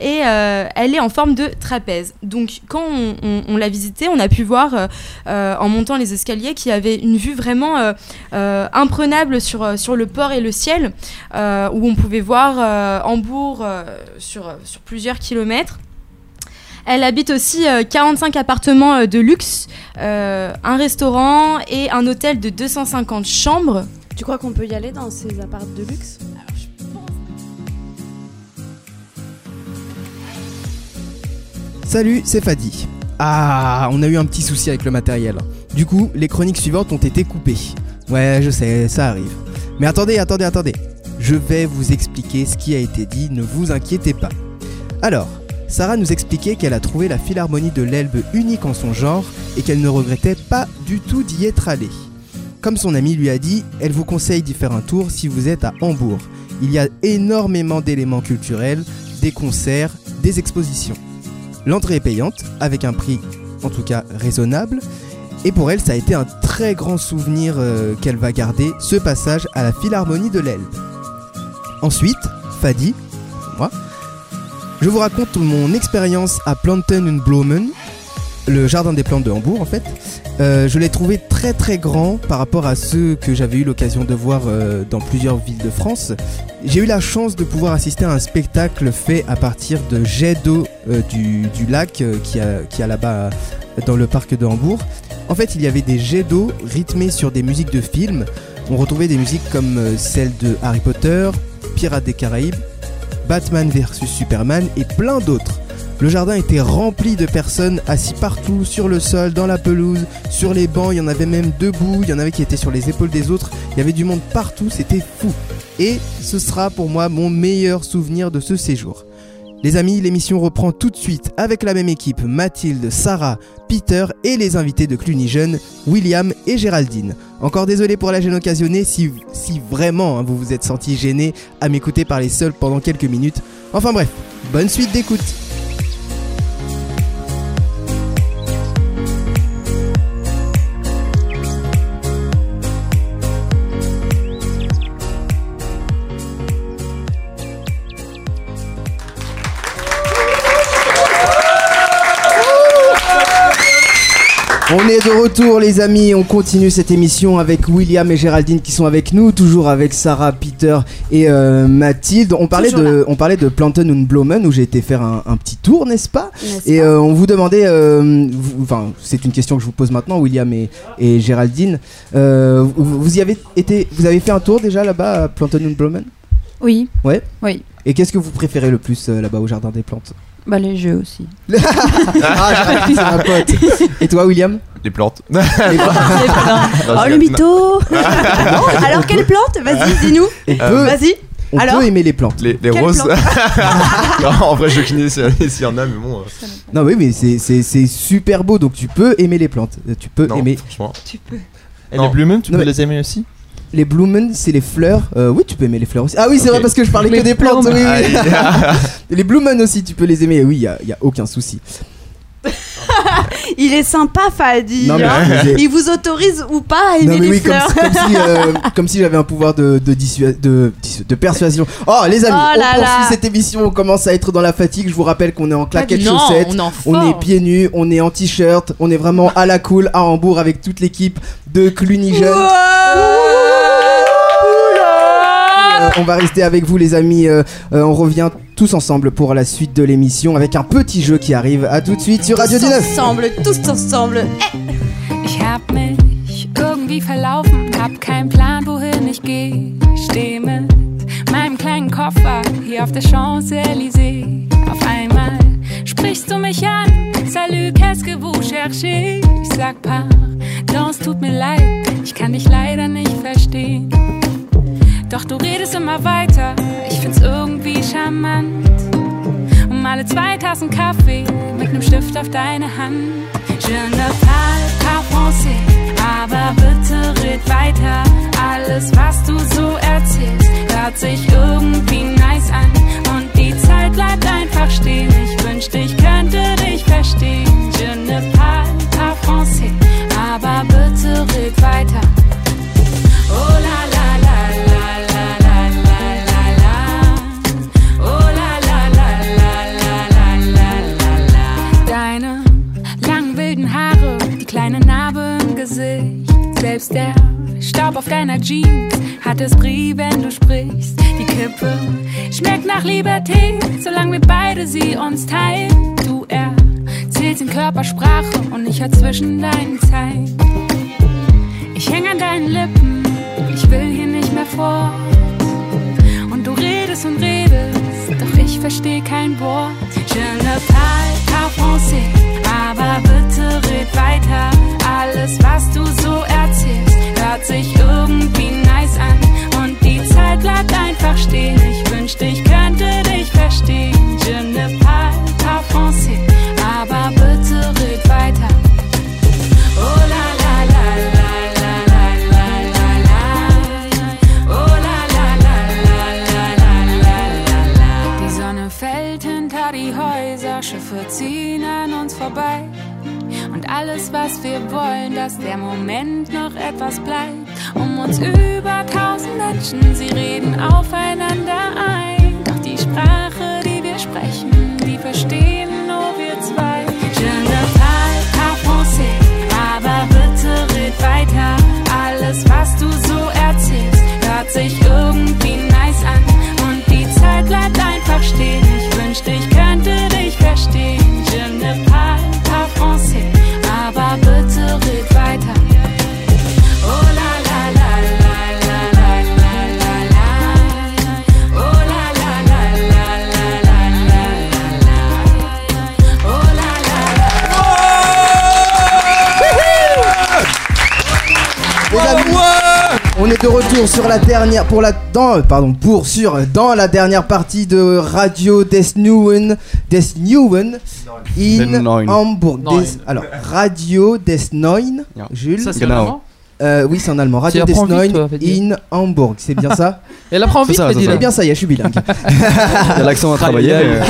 et elle est en forme de trapèze. Donc quand on, on- l'a visitée, on a pu voir en montant les escaliers qu'il y avait une vue vraiment imprenable sur, sur le port et le ciel, où on pouvait voir Hambourg sur, sur plusieurs kilomètres. Elle habite aussi euh, 45 appartements euh, de luxe, euh, un restaurant et un hôtel de 250 chambres. Tu crois qu'on peut y aller dans ces apparts de luxe? Salut, c'est Fadi. Ah, on a eu un petit souci avec le matériel. Du coup, les chroniques suivantes ont été coupées. Ouais, je sais, ça arrive. Mais attendez, attendez, attendez. Je vais vous expliquer ce qui a été dit, ne vous inquiétez pas. Alors, Sarah nous expliquait qu'elle a trouvé la Philharmonie de l'Elbe unique en son genre et qu'elle ne regrettait pas du tout d'y être allée. Comme son ami lui a dit, elle vous conseille d'y faire un tour si vous êtes à Hambourg. Il y a énormément d'éléments culturels, des concerts, des expositions. L'entrée est payante, avec un prix en tout cas raisonnable, et pour elle ça a été un très grand souvenir euh, qu'elle va garder, ce passage à la Philharmonie de l'Elbe. Ensuite, Fadi, moi, je vous raconte mon expérience à Planten und Blumen, le jardin des plantes de Hambourg en fait. Euh, je l'ai trouvé très très grand par rapport à ceux que j'avais eu l'occasion de voir euh, dans plusieurs villes de France. J'ai eu la chance de pouvoir assister à un spectacle fait à partir de jets d'eau euh, du, lac qui a, qui a là-bas dans le parc de Hambourg. En fait, il y avait des jets d'eau rythmés sur des musiques de films. On retrouvait des musiques comme celles de Harry Potter, Pirates des Caraïbes, Batman vs Superman et plein d'autres. Le jardin était rempli de personnes assis partout, sur le sol, dans la pelouse, sur les bancs, il y en avait même debout, il y en avait qui étaient sur les épaules des autres, il y avait du monde partout, c'était fou. Et ce sera pour moi mon meilleur souvenir de ce séjour. Les amis, l'émission reprend tout de suite avec la même équipe, Mathilde, Sarah, Peter et les invités de Cluny Jeune, William et Géraldine. Encore désolé pour la gêne occasionnée si, vraiment hein, vous vous êtes senti gêné à m'écouter parler seul pendant quelques minutes. Enfin bref, bonne suite d'écoute. Est de retour les amis, on continue cette émission avec William et Géraldine qui sont avec nous, toujours avec Sarah, Peter et euh, Mathilde. On parlait, Toujours de, on parlait de Planten und Blumen où j'ai été faire un, un petit tour, n'est-ce pas? N'est-ce Et pas? euh, on vous demandait, euh, vous- enfin c'est une question que je vous pose maintenant William et, et Géraldine, vous, vous y avez été, vous avez fait un tour déjà là-bas à Planten und Blumen? Oui. Ouais. Oui. Et qu'est-ce que vous préférez le plus là-bas au Jardin des Plantes? Bah les jeux aussi. Ah c'est ma pote. Et toi William? Les plantes. Les plantes. Oh le mytho Alors quelle plante? Vas-y, dis-nous. Euh, Vas-y. on alors peut aimer les plantes. Les, les roses. plante? Non, en vrai, je connais s'il y en a, mais bon. euh, Non oui mais c'est- c'est c'est super beau donc tu peux aimer les plantes. Euh, Tu peux non, aimer franchement. Tu peux. Et Non. les Blumen, tu Non, peux mais- les aimer aussi? les blumen c'est les fleurs. Euh, oui tu peux aimer les fleurs aussi. Ah oui c'est vrai parce que je parlais que des plantes. Oui, oui. Ah, les blumen aussi tu peux les aimer. Oui il y a, y a aucun souci. Il est sympa, Fadi. Non, mais- hein. j'ai- Il vous autorise ou pas à aimer Non mais les oui comme, fleurs. si- comme si euh, comme si j'avais un pouvoir de de, dissua- de, dissu- de persuasion. Oh les amis Oh on là poursuit là. cette émission on commence à être dans la fatigue. Je vous rappelle qu'on est en claquettes non, chaussettes. on en est pieds nus, on est en t-shirt, on est vraiment à la cool à Hambourg avec toute l'équipe de Cluny Jeune. Euh, on va rester avec vous les amis. Euh, euh, on revient tous ensemble pour la suite de l'émission avec un petit jeu qui arrive. À tout de suite sur Radio Tous 19. ensemble, tous ensemble. Ich hab mich irgendwie verlaufen, hab keinen Plan, wohin ich geh. Steh mit meinem kleinen Koffer hier auf der Champs-Élysées. Auf einmal sprichst du mich an. Salut, qu'est-ce que vous cherchez? Ich sag pardon, es tut mir leid, ich kann dich leider nicht verstehen. Doch du redest immer weiter, ich find's irgendwie charmant. Um alle zwei Tassen Kaffee mit nem Stift auf deine Hand. Je ne parle pas français, aber bitte red weiter. Alles, was du so erzählst, hört sich irgendwie nice an. Und die Zeit bleibt einfach stehen. Ich wünschte, ich könnte dich verstehen. Je ne parle pas français, aber bitte red weiter. Oh la la Selbst der Staub auf deiner Jeans hat es Brie, wenn du sprichst. Die Kippe schmeckt nach Liberté, solange wir beide sie uns teilen. Du erzählst in Körpersprache und ich hör zwischen deinen Zeilen. Ich häng an deinen Lippen, ich will hier nicht mehr vor. Und du redest und redest, doch ich versteh kein Wort. Je ne parle pas français, aber bitte red weiter. Alles, was du so hört sich irgendwie nice an. Und die Zeit bleibt einfach stehen. Ich wünschte, ich könnte dich verstehen. Je wir wollen, dass der Moment noch etwas bleibt. Um uns über tausend Menschen, sie reden aufeinander ein. Est de retour sur la dernière pour la dans pardon pour sur dans la dernière partie de Radio Des Neuen Des Neuen in. Hamburg. Des- alors Radio Des Neuen. Jules. Ça, c'est Genau. Euh, oui, c'est en allemand. Radio Des Neuen in Hamburg. C'est bien ça Elle apprend vite, ça, là. C'est bien ça. y est, je suis bilingue. Il y a l'accent à travailler. Euh,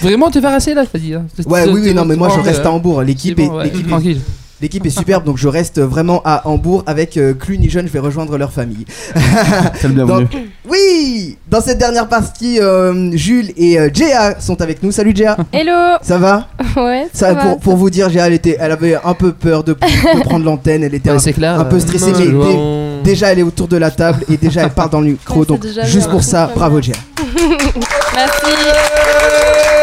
Vraiment, tu vas rester là, Freddy. hein. Ouais, oui, oui, non, mais moi je reste à Hambourg. L'équipe est- tranquille. L'équipe est superbe, donc je reste vraiment à Hambourg avec euh, Cluny Jeune. Je vais rejoindre leur famille. C'est le bienvenu. Donc, oui, dans cette dernière partie, euh, Jules et euh, Jéa sont avec nous. Salut Jéa, Hello ça va? Ouais, ça, ça va. pour, pour vous dire, Jéa, elle, était, elle avait un peu peur de, de prendre l'antenne. Elle était Ouais, un, c'est clair. un peu stressée, mais dé- déjà elle est autour de la table et déjà elle parle dans le micro. Ouais, donc juste bien. pour ça, bravo. Jéa. Merci.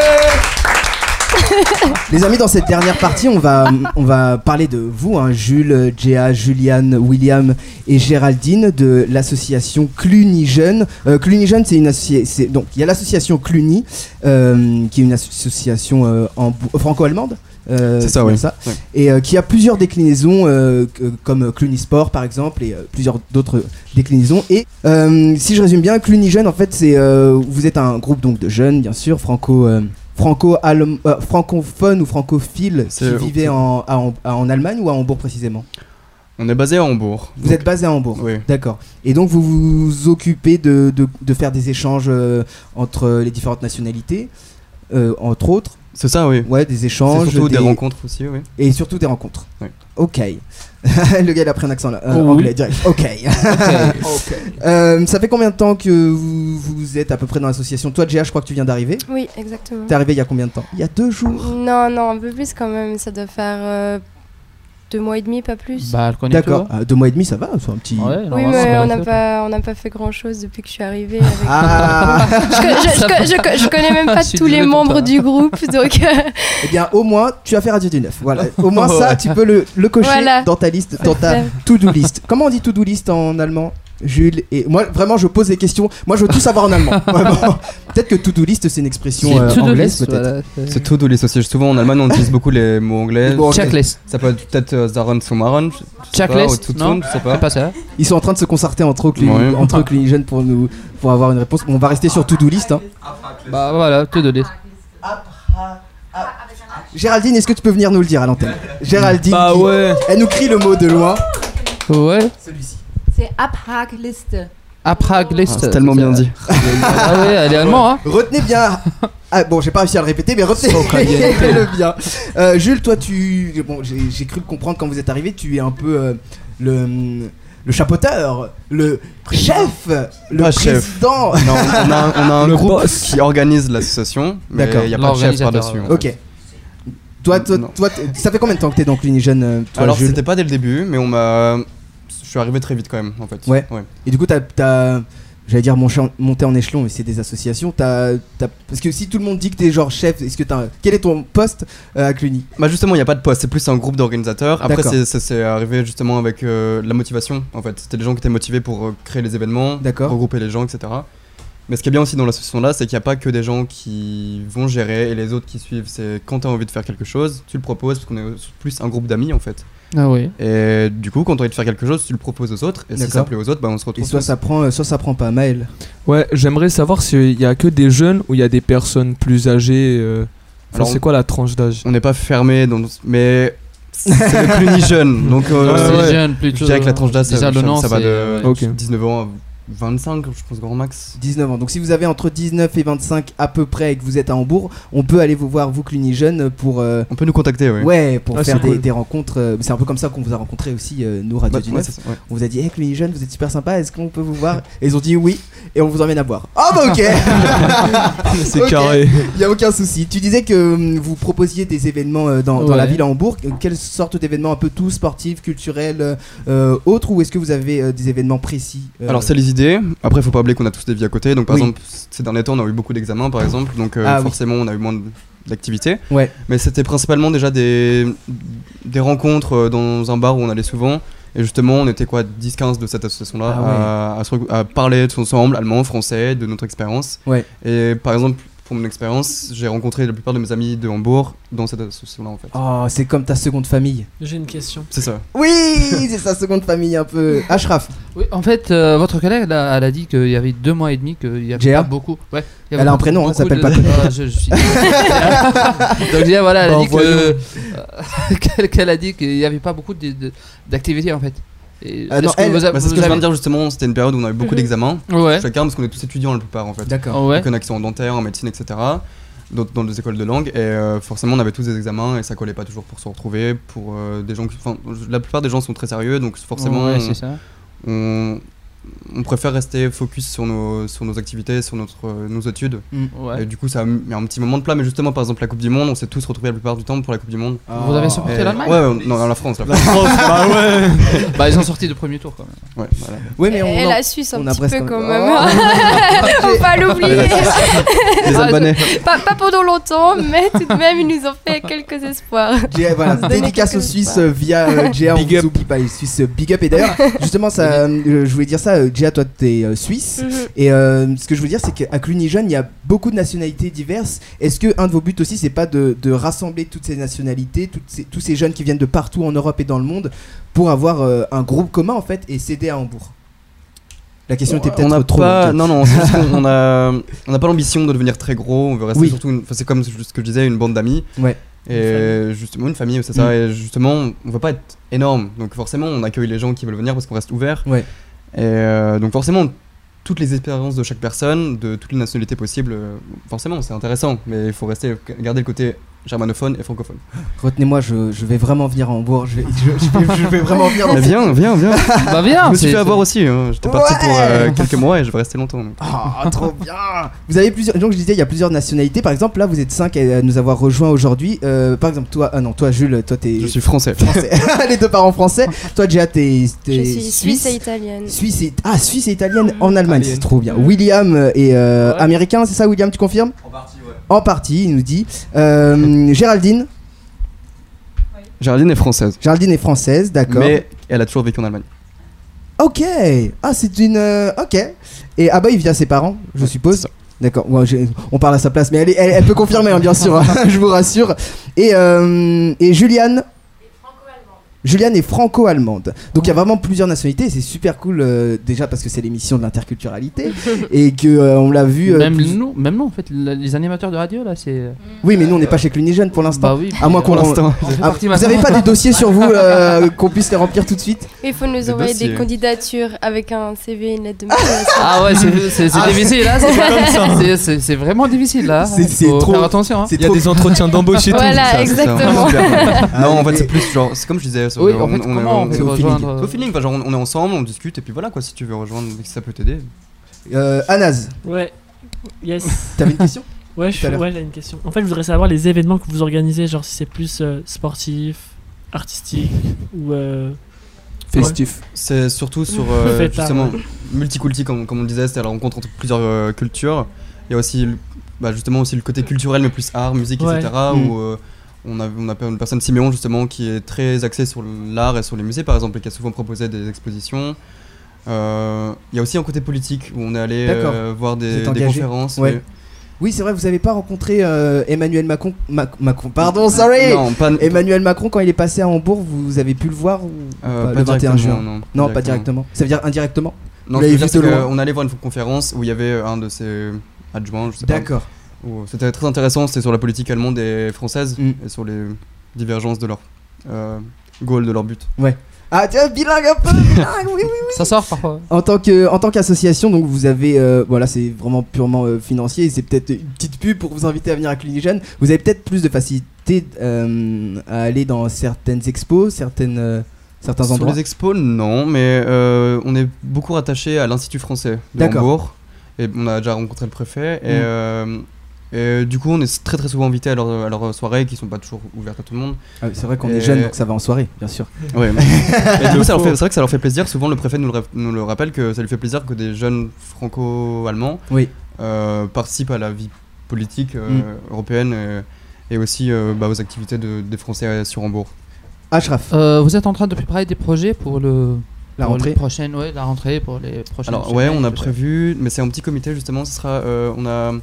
Les amis, dans cette dernière partie, on va, on va parler de vous, hein, Jules, Jéa, Juliane, William et Géraldine de l'association Cluny Jeune. Euh, Cluny Jeune, c'est une association. Donc, il y a l'association Cluny, euh, qui est une association euh, en franco-allemande. C'est ça, bien oui. ça. Ouais. Et qui a plusieurs déclinaisons, euh, comme Cluny Sport par exemple, et plusieurs d'autres déclinaisons. Et si je résume bien, Cluny Jeune, en fait, c'est vous êtes un groupe donc de jeunes, bien sûr, franco. Franco euh, francophone ou francophile qui vivait en, à- en, à- en Allemagne ou à Hambourg précisément? On est basé à Hambourg. Vous êtes basé à Hambourg Oui. D'accord. Et donc vous vous occupez de, de, de faire des échanges euh, entre les différentes nationalités, euh, entre autres? C'est ça, oui. Ouais, des échanges. surtout des rencontres aussi, oui. Et surtout des rencontres. Oui. Ok. Le gars il a pris un accent là. euh, Oh oui. anglais direct. Ok. Euh, ça fait combien de temps que vous, vous êtes à peu près dans l'association? Toi, Gia, je crois que tu viens d'arriver. Oui, exactement. T'es arrivé il y a combien de temps? Il y a deux jours. Non, non, un peu plus quand même. Ça doit faire euh, deux mois et demi, pas plus. Bah, elle connaît D'accord. toi. Ah, deux mois et demi, ça va C'est un petit. Ouais, oui, mais on n'a pas, on n'a pas fait grand chose depuis que je suis arrivée. Avec... Ah je, je- je co- je co- je connais même pas Je suis tous les membres du groupe, donc euh, Eh bien, au moins, tu as fait Radio du 9. Voilà. Au moins, ça, Ouais. tu peux le, le cocher Voilà. dans ta liste, dans ta to-do list. Comment on dit to-do list en allemand? Jules et moi vraiment je pose des questions moi je veux tout savoir en allemand peut-être que to-do list c'est une expression C'est euh, to-do anglaise list, peut-être voilà, c'est- tout list aussi. Souvent en Allemagne, on utilise beaucoup les mots anglais. Les. Checklist. Ça peut être peut-être euh, sais pas, Checklist. Non, je sais pas. pas ça. ils sont en train de se concerter entre eux Ouais. entre eux, Cluny jeunes pour nous pour avoir une réponse on va rester sur to-do list hein. Bah voilà, to-do list. Géraldine est-ce que tu peux venir nous le dire à l'antenne? Géraldine Bah qui- ouais. elle nous crie le mot de loin Ouais. C'est Abhakliste. Apraglist. Ah, c'est tellement bien dit. Ah ouais, elle est allemande, hein. Retenez bien. Ah, bon, j'ai pas réussi à le répéter, mais retenez-le bien. Euh, Jules, toi, tu. Bon, j'ai cru comprendre quand vous êtes arrivé, tu es un peu euh, le. Le chapeauteur, le chef, le Pas chef. président. Non, on a, on a un groupe qui organise l'association, mais D'accord. il n'y a pas de chef par-dessus. en fait. Ok. Toi, toi, toi, ça fait combien de temps que t'es dans Cluny-Jeune, euh, toi, Alors, c'était pas dès le début, mais on m'a. Suis arrivé très vite quand même, en fait. Ouais. Et du coup, t'as, j'allais dire monter en échelon, mais c'est des associations. T'as, t'as- parce que si tout le monde dit que t'es genre chef, est-ce que t'as, quel est ton poste euh, à Cluny? Bah justement, il n'y a pas de poste, c'est plus un groupe d'organisateurs. Après, c'est- arrivé justement avec euh, la motivation, en fait. C'était les gens qui étaient motivés pour euh, créer les événements, D'accord. regrouper les gens, etc. Mais ce qui est bien aussi dans l'association là, c'est qu'il n'y a pas que des gens qui vont gérer et les autres qui suivent. C'est quand tu as envie de faire quelque chose, tu le proposes, parce qu'on est plus un groupe d'amis en fait. Ah oui. Et du coup, quand tu as envie de faire quelque chose, tu le proposes aux autres, et si ça plaît aux autres, bah, on se Et retrouve. soit tous. ça prend, euh, soit ça prend pas. Maël. Ouais, j'aimerais savoir s'il y a que des jeunes ou il y a des personnes plus âgées. euh, enfin, c'est quoi la tranche d'âge? On n'est pas fermé, dans... mais c'est plus ni jeune. Donc, euh, Ouais, c'est ouais. jeune plutôt. je dirais que la tranche d'âge, ça, ça- va de euh, Ok. 19 ans à 25, je pense, grand max. 19 ans. Donc si vous avez entre 19 et 25 à peu près et que vous êtes à Hambourg, on peut aller vous voir, vous Cluny Jeune, pour, euh, On peut nous contacter, oui. ouais, pour Ah, faire des, cool. des rencontres. euh, c'est un peu comme ça qu'on vous a rencontré aussi, euh, nous, Radio Ouais, du ouais, Neuf. On vous a dit, hey Cluny Jeune, vous êtes super sympa, est-ce qu'on peut vous voir Et ils ont dit oui, et on vous emmène à boire. Ah bah ok C'est carré. Il y a aucun souci. Tu disais que hum, vous proposiez des événements euh, dans, dans la ville à Hambourg. Quelle sorte d'événements un peu tout sportifs, culturels, autres Ou est-ce que vous avez euh, des événements précis euh, Alors c'est les idées. Après, faut pas oublier qu'on a tous des vies à côté. Donc par Oui. exemple, ces derniers temps, on a eu beaucoup d'examens, par exemple. Donc euh, Ah oui. forcément, on a eu moins d'activités. Ouais. Mais c'était principalement déjà des des rencontres euh, dans un bar où on allait souvent. Et justement, on était quoi 10-15 de cette association-là Ah ouais. à, à à parler tous ensemble, allemand, français, de notre expérience. Ouais. Et par exemple, pour mon expérience, j'ai rencontré la plupart de mes amis de Hambourg dans cette association-là en fait. Oh, c'est comme ta seconde famille. J'ai une question. C'est ça. Oui, c'est sa seconde famille un peu. Ashraf, Oui, en fait, euh, votre collègue, là, elle a dit qu'il y avait deux mois et demi, qu'il y avait pas beaucoup. Ouais, il y avait Elle a un beaucoup- prénom, hein, beaucoup s'appelle de- pas. Ah, je, je suis. Donc voilà, elle a dit que euh, qu'elle a dit qu'il y avait pas beaucoup de- de- d'activités en fait. Ah non, est-ce que elle- vous a- Bah, c'est ce que je viens de dire justement. C'était une période où on avait beaucoup Mhm. d'examens. Ouais. Chacun, parce qu'on est tous étudiants la plupart en fait. d'accord. Ouais. Donc, il y en a qui sont en dentaire, en médecine, etc. D'autres dans des écoles de langue. Et euh, forcément, on avait tous des examens et ça collait pas toujours pour se retrouver. Pour euh, des gens qui. La plupart des gens sont très sérieux, donc forcément, Ouais, on, c'est ça. on, on préfère rester focus sur nos, sur nos activités, sur notre, euh, nos études. Ouais. Et du coup, ça a mis un petit moment de plat. Mais justement, par exemple, la Coupe du Monde, on s'est tous retrouvés la plupart du temps pour la Coupe du Monde. Vous avez supporté Et- l'Allemagne Ouais, non, la France. La La France. Bah ouais. Bah, ils ont sorti de premier tour quand même. Ouais, voilà. Mais on. Et la Suisse un on petit peu quand Oh. même. Faut pas l'oublier. Les Ah, Albanais. pas, pas pendant longtemps, mais tout de même, ils nous ont fait quelques espoirs. G- voilà, dédicace aux Suisses via euh, Big up. euh, big up. Et d'ailleurs, justement, ça, euh, je voulais dire ça, euh, Gia, toi t'es euh, suisse. Mhm. Et euh, ce que je veux dire, c'est qu'à Cluny Jeune, il y a beaucoup de nationalités diverses. Est-ce que un de vos buts aussi, c'est pas de, de rassembler toutes ces nationalités, toutes ces- tous ces jeunes qui viennent de partout en Europe et dans le monde, pour avoir euh, un groupe commun en fait et s'aider à Hambourg? La question était peut-être trop pas, longue. non non, on a, on n'a pas l'ambition de devenir très gros. On veut rester Oui. surtout, une- enfin, c'est comme ce que je disais, une bande d'amis. Ouais. Et justement une famille, c'est ça. Mm. Et justement, on veut pas être énorme, donc forcément, on accueille les gens qui veulent venir parce qu'on reste ouvert. Ouais. Et euh, donc forcément, toutes les expériences de chaque personne, de toutes les nationalités possibles, euh, forcément, c'est intéressant. Mais il faut rester, garder le côté germanophone et francophone. Retenez-moi, je, je vais vraiment venir à Hambourg. Je vais, je, je vais, je vais vraiment venir dans Mais viens, viens, viens. Bah, viens, Je me suis fait avoir aussi. hein. J'étais parti Ouais. pour euh, quelques mois et je vais rester longtemps. donc. Ah, trop bien Vous avez plusieurs. Donc je disais, il y a plusieurs nationalités. Par exemple, là, vous êtes cinq à nous avoir rejoints aujourd'hui. Euh, par exemple, toi, ah non, toi, Jules, toi, t'es. Je suis français. français. Les deux parents français. Toi, Gia, t'es. Je suis suisse et italienne. Suisse et ah Suisse et italienne en Allemagne, c'est trop bien. William est euh, Ouais. américain, c'est ça, William, tu confirmes? En partie, ouais. En partie, il nous dit. Euh, Géraldine, Géraldine est française. Géraldine est française, d'accord. Mais elle a toujours vécu en Allemagne. Ok, ah c'est une, euh, ok. Et ah bah il vient ses parents, je suppose. D'accord, j'ai- on parle à sa place, mais elle, est- elle, elle peut confirmer, hein, bien sûr, hein, je vous rassure. Et, euh, et Juliane Juliane est franco-allemande. Donc il y a vraiment plusieurs nationalités c'est super cool euh, déjà parce que c'est l'émission de l'interculturalité et que euh, on l'a vu. euh, Même plus- nous, même nous en fait, la- les animateurs de radio là, c'est. Oui, mais nous on n'est pas chez Cluny Jeune pour l'instant. Bah oui. À moins qu'on Pour l'instant. Ah, vous avez pas des dossiers sur vous euh, qu'on puisse les remplir tout de suite Il faut nous Des envoyer dossiers. des candidatures avec un CV et une lettre de motivation. Ah ouais, c'est- Ah, difficile là, c'est pas comme ça. C'est- vraiment difficile là. C'est- trop- faire attention. Hein. Il y a trop- des entretiens d'embauche et tout. Voilà, exactement. non, en fait, c'est plus genre, c'est comme je disais. Oui, on, en fait, on- comment on- on peut feeling. rejoindre c'est au feeling, enfin, genre, on, est ensemble, on discute, et puis voilà quoi, si tu veux rejoindre, ça peut t'aider. euh, Anas, Ouais. Yes. t'avais une question Ouais, l'heure. ouais, j'ai une question. En fait, je voudrais savoir les événements que vous organisez, genre si c'est plus euh, sportif, artistique ou. euh, Festif. C'est surtout sur euh, justement multiculti, comme, comme on le disait, c'est la rencontre entre plusieurs euh, cultures. Il y a aussi le- bah, justement aussi le côté culturel, mais plus art, musique, Ouais. etc. Où euh, on, a, on a une personne, Siméon, justement, qui est très axée sur l'art et sur les musées, par exemple, et qui a souvent proposé des expositions. Euh, Il y a aussi un côté politique où on est allé euh, voir des, conférences. Ouais. oui. Oui, c'est vrai, vous avez pas rencontré euh, Emmanuel Macron, Mac- Macron, pardon, sorry Non, pas- Emmanuel Macron quand il est passé à Hambourg, vous avez pu le voir ou pas, pas le 21 directement, juin? non, non, pas pas directement. Ça veut dire indirectement? Non, Vous je veux dire, que on allait voir une conférence où il y avait un de ses adjoints, je sais pas. D'accord. C'était très intéressant, c'était sur la politique allemande et française Mm. et sur les divergences de leur euh, goal, de leur but. Ouais. Ah tiens, bilingue un peu, bilingue, oui, oui, oui. Ça sort parfois. En tant que en tant qu'association, donc vous avez euh, voilà, c'est vraiment purement euh, financier. C'est peut-être une petite pub pour vous inviter à venir à Cluny Jeune. Vous avez peut-être plus de facilité euh, à aller dans certaines expos, certaines euh, certains Sur endroits. les expos, non, mais euh, on est beaucoup rattaché à l'Institut français de D'accord. Hambourg. Et on a déjà rencontré le préfet. Et, Mm. Euh, et du coup, on est très très souvent invité à leurs à soirées qui sont pas toujours ouvertes à tout le monde. Ah c'est vrai qu'on est jeune, donc ça va en soirée, bien sûr. Ouais, mais- et du coup, ça leur fait- c'est vrai que ça leur fait plaisir. Souvent, le préfet nous le, rap- nous le rappelle que ça lui fait plaisir que des jeunes franco-allemands Oui. euh, participent à la vie politique euh, Mm. européenne et, et aussi euh, bah, aux activités de- des Français sur Hambourg. Ashraf. Euh, vous êtes en train de préparer des projets pour le La rentrée les prochaines, ouais, la rentrée pour les prochaines. Alors ouais, semaines, on a prévu, mais c'est un petit comité justement. Ce sera, euh, on a,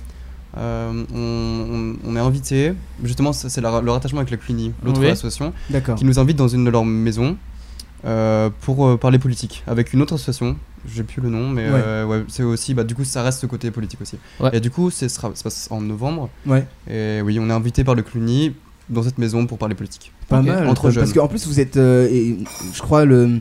euh, on, on- on est invité. Justement, c'est le rattachement avec la CLUNY, l'autre Oui. association, qui nous invite dans une de leurs maisons euh, pour euh, parler politique avec une autre association. J'ai plus le nom, mais Ouais. euh, ouais, c'est aussi, bah du coup, ça reste ce côté politique aussi. Ouais. Et du coup, ça se passe en novembre. Ouais. Et oui, on est invité par le CLUNY dans cette maison pour parler politique. Pas mal. Entre jeunes. Parce qu'en plus, vous êtes, euh, et je crois, le,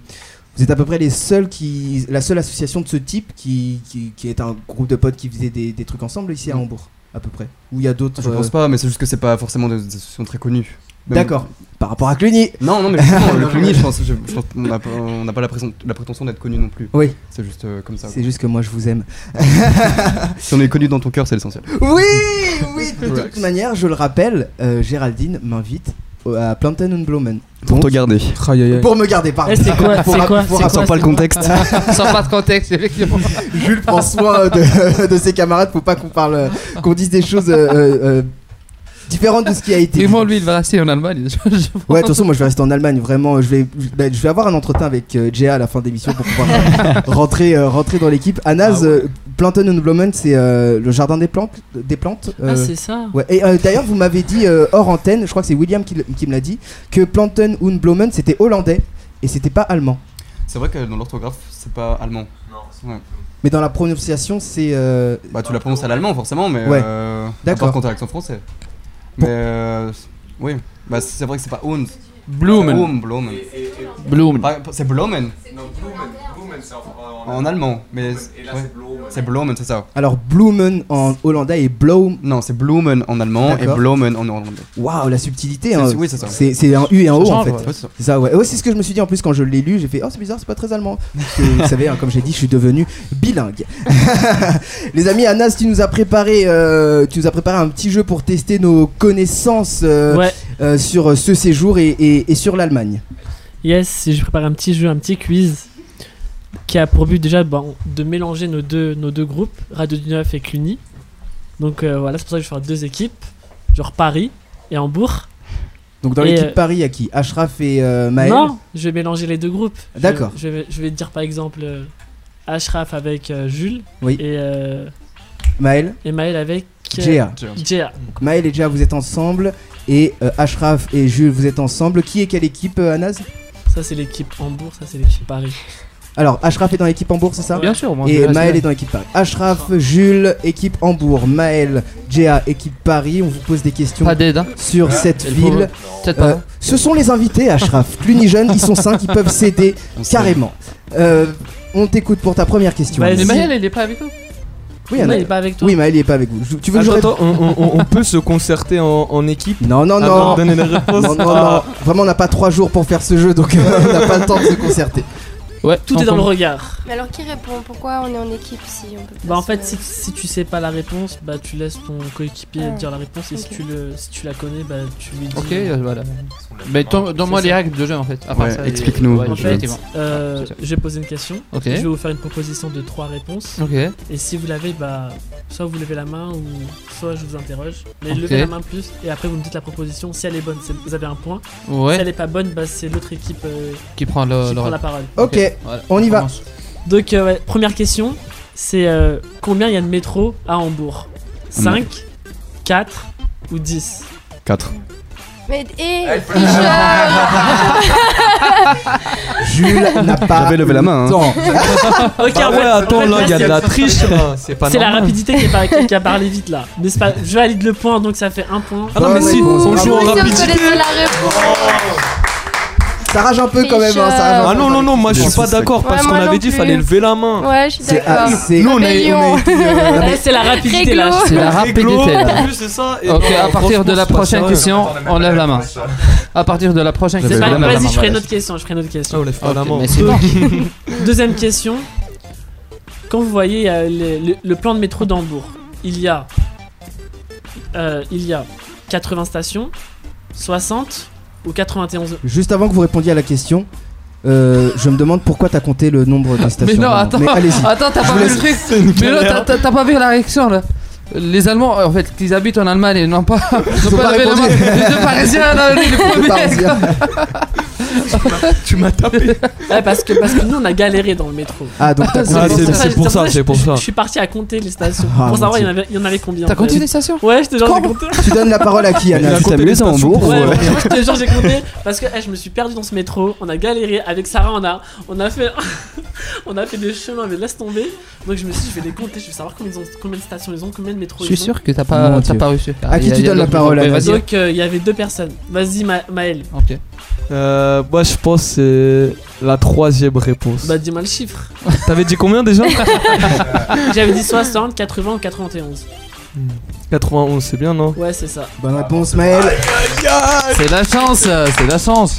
vous êtes à peu près les seuls qui, la seule association de ce type qui, qui, qui est un groupe de potes qui faisait des, des trucs ensemble ici à Mm. Hambourg, à peu près. Où il y a d'autres. Je euh, pense pas, mais c'est juste que c'est pas forcément des associations très connues. D'accord. Par rapport à Cluny. Non, non, mais justement, le CLUNY, je pense, je, je pense qu'on n'a pas, on n'a pas la, prétention d'être connu non plus. Oui. C'est juste euh, comme ça. C'est juste que moi je vous aime. Si on est connu dans ton cœur, c'est l'essentiel. Oui, oui. De toute manière, je le rappelle, euh, Géraldine m'invite à Planten und Blumen. Pour Donc- te garder. Pour me garder, pardon. Eh, c'est quoi, Pour c'est rap- quoi, pour Sans pas le contexte. Sans pas de contexte, effectivement. Jules prend soin de, de ses camarades, faut pas qu'on parle, euh, qu'on dise des choses euh, euh, euh, différentes de ce qui a été. dit. Vraiment, lui, il va rester en Allemagne. Ouais, de toute façon, moi je vais rester en Allemagne. Vraiment, je vais, je- bah, je vais avoir un entretien avec euh, Jea à la fin de l'émission pour pouvoir euh, rentrer, euh, rentrer dans l'équipe. Anas, Ah ouais. Planten und Blumen, c'est euh, le jardin des plantes. Des plantes Ah, euh, c'est ça. Ouais, et euh, d'ailleurs, vous m'avez dit euh, hors antenne, je crois que c'est William qui, me l'a dit, que Planten und Blumen c'était hollandais et c'était pas allemand. C'est vrai que dans l'orthographe, c'est pas allemand. Non. Mais dans la prononciation, c'est. euh, Bah, tu la prononces à l'allemand, forcément, mais. Ouais. Euh, D'accord. T'as l'accent français. Mais. euh, oui. Bah, c'est vrai que c'est pas Und. Blumen. Blum, Blumen. Blumen. C'est Blumen. En allemand. Mais. ouais. C'est Blumen, c'est ça. Alors, Blumen en hollandais et Bloom. Non, c'est Blumen en allemand et. Blumen en hollandais. Waouh, la subtilité. C'est- hein. oui, c'est ça. C'est c'est un U et un O en fait. c'est ça. Ouais. Ouais, c'est ce que je me suis dit en plus quand je l'ai lu. J'ai fait, oh, c'est bizarre, c'est pas très allemand. Parce que, vous savez, hein, comme j'ai dit, je suis devenu bilingue. Les amis, Anas, tu nous as préparé, euh, tu nous as préparé un petit jeu pour tester nos connaissances euh, Ouais. euh, sur ce séjour et, et- et sur l'Allemagne. Yes, j'ai préparé un petit jeu, un petit quiz qui a pour but déjà bon, de mélanger nos deux, nos deux groupes, Radio du Neuf et Cluny. Donc euh, voilà, c'est pour ça que je vais faire deux équipes, genre Paris et Hambourg. Donc dans Et, l'équipe euh, Paris, il y a qui? Ashraf et euh, Maël? Non, je vais mélanger les deux groupes. Je- D'accord. Je, vais, je vais te dire par exemple euh, Ashraf avec euh, Jules Oui. et, euh, Maël? et Maël avec euh, Maël et Jea, vous êtes ensemble. Et euh, Ashraf et Jules, vous êtes ensemble. Qui est quelle équipe, euh, Anas Ça c'est l'équipe Hambourg, ça c'est l'équipe Paris. Alors, Ashraf est dans l'équipe Hambourg, c'est ça Bien sûr, moi, je Et Maël est dans l'équipe Paris. Ashraf, Jules, équipe Hambourg. Maël, Jea, équipe Paris. On vous pose des questions Pas d'aide, hein. sur cette ville. Peut-être pas. Euh, ce sont les invités, Ashraf. Cluny Jeune, ils sont 5, ils peuvent s'aider carrément. Euh, on t'écoute pour ta première question. Mais Maël, il est pas avec nous Oui, Non, Anna- il est pas avec toi. Oui, Maël, il est pas avec vous. Tu veux que je Attends, réponde attends, on, on- on peut se concerter en, en équipe Non, non, avant non. de donner les réponses Non, non, Ah. non. Vraiment, on n'a pas 3 jours pour faire ce jeu, donc euh, on n'a pas le temps de se concerter. Ouais, Tout est dans le regard. Mais alors qui répond? Pourquoi on est en équipe si on peut pas Bah en fait si, si tu sais pas la réponse bah tu laisses ton coéquipier Ah, dire la réponse et si tu le si tu la connais bah tu lui dis Ok, euh, voilà. Mais donne-moi les règles de jeu en fait. Ouais, explique-nous. ouais, En fait, euh, vais poser une question. Ok. Je vais vous faire une proposition de trois réponses. Ok. Et si vous l'avez, bah, soit vous levez la main ou soit je vous interroge. Mais levez la main plus et après vous me dites la proposition. Si elle est bonne, c'est- vous avez un point. Ouais. Si elle est pas bonne, bah, c'est l'autre équipe euh, Qui prend le, qui le- prend la parole. Ok, voilà, on y va. commence. Donc, euh, ouais, première question c'est euh, combien il y a de métro à Hambourg? 5, 4 ou 10 4. Mais et Jules n'a pas. J'avais levé la main, hein. Ok, Bah en ouais, fait- attends, en fait, là, il y a de la triche, là. C'est pas C'est la rapidité qui, par- a parlé vite là. N'est-ce pas Je valide le point donc ça fait un point. Ah non, mais Bonne si, on joue en Si on rapidité. Ça rage un peu quand même. hein, ça rage un Ah non, non, non, moi je suis pas d'accord parce qu'on avait dit plus. fallait lever la main. Ouais, je suis C'est ah, d'accord. c'est- Nous, on est- la rapidité là. C'est la rapidité. là. Ok, à partir de la prochaine question, on lève la main. À partir de la prochaine question, pas- on lève la Vas-y, main. je ferai une autre question. Je ferai une autre question. on lève pas la main. Deuxième question. Quand vous voyez euh, le plan de métro d'Hambourg, il y a euh, il y a 80 stations, 60 ou 91 Juste avant que vous répondiez à la question, euh, je me demande pourquoi t'as compté le nombre de stations. Mais non, attends, Mais attends, t'as pas vu le truc. Mais là, t'as- pas vu la réaction là. Les Allemands, en fait, qu'ils habitent en Allemagne et n'ont pas, ont. Les Parisiens, là, les Les premiers. Tu m'as tapé. Ouais, parce que, parce que nous on a galéré dans le métro. Ah, donc t'as Ah, c'est- c'est pour ça, c'est pour je- ça. Je suis parti à compter les stations Ah, pour savoir il y, en avait, il y en avait combien. T'as en fait. compté les stations Ouais, j'étais genre j'ai compté. Tu donnes la parole à qui, Anna compté les stations pour- Ouais, ou, ouais. moi, je te jure, j'ai compté parce que eh, je me suis perdu dans ce métro. On a galéré avec Sarah. On a, on a fait, on a fait des chemins, mais laisse tomber. Donc je me suis, dit, je vais les compter. Je vais savoir combien, ils ont, combien de stations ils ont, combien de métros Je suis ils ont. sûr que t'as Mon pas, t'as Dieu. pas reçu. À qui tu donnes la parole. Anna Vas-y. Donc euh, il y avait deux personnes. Vas-y, Ma- Maël. Ok. Euh, moi je pense que c'est la troisième réponse. Bah dis-moi le chiffre. T'avais dit combien déjà J'avais dit 60, 80 ou 91. 91, c'est bien, non? Ouais, c'est ça. Bonne réponse, Maël. C'est la chance, c'est la chance.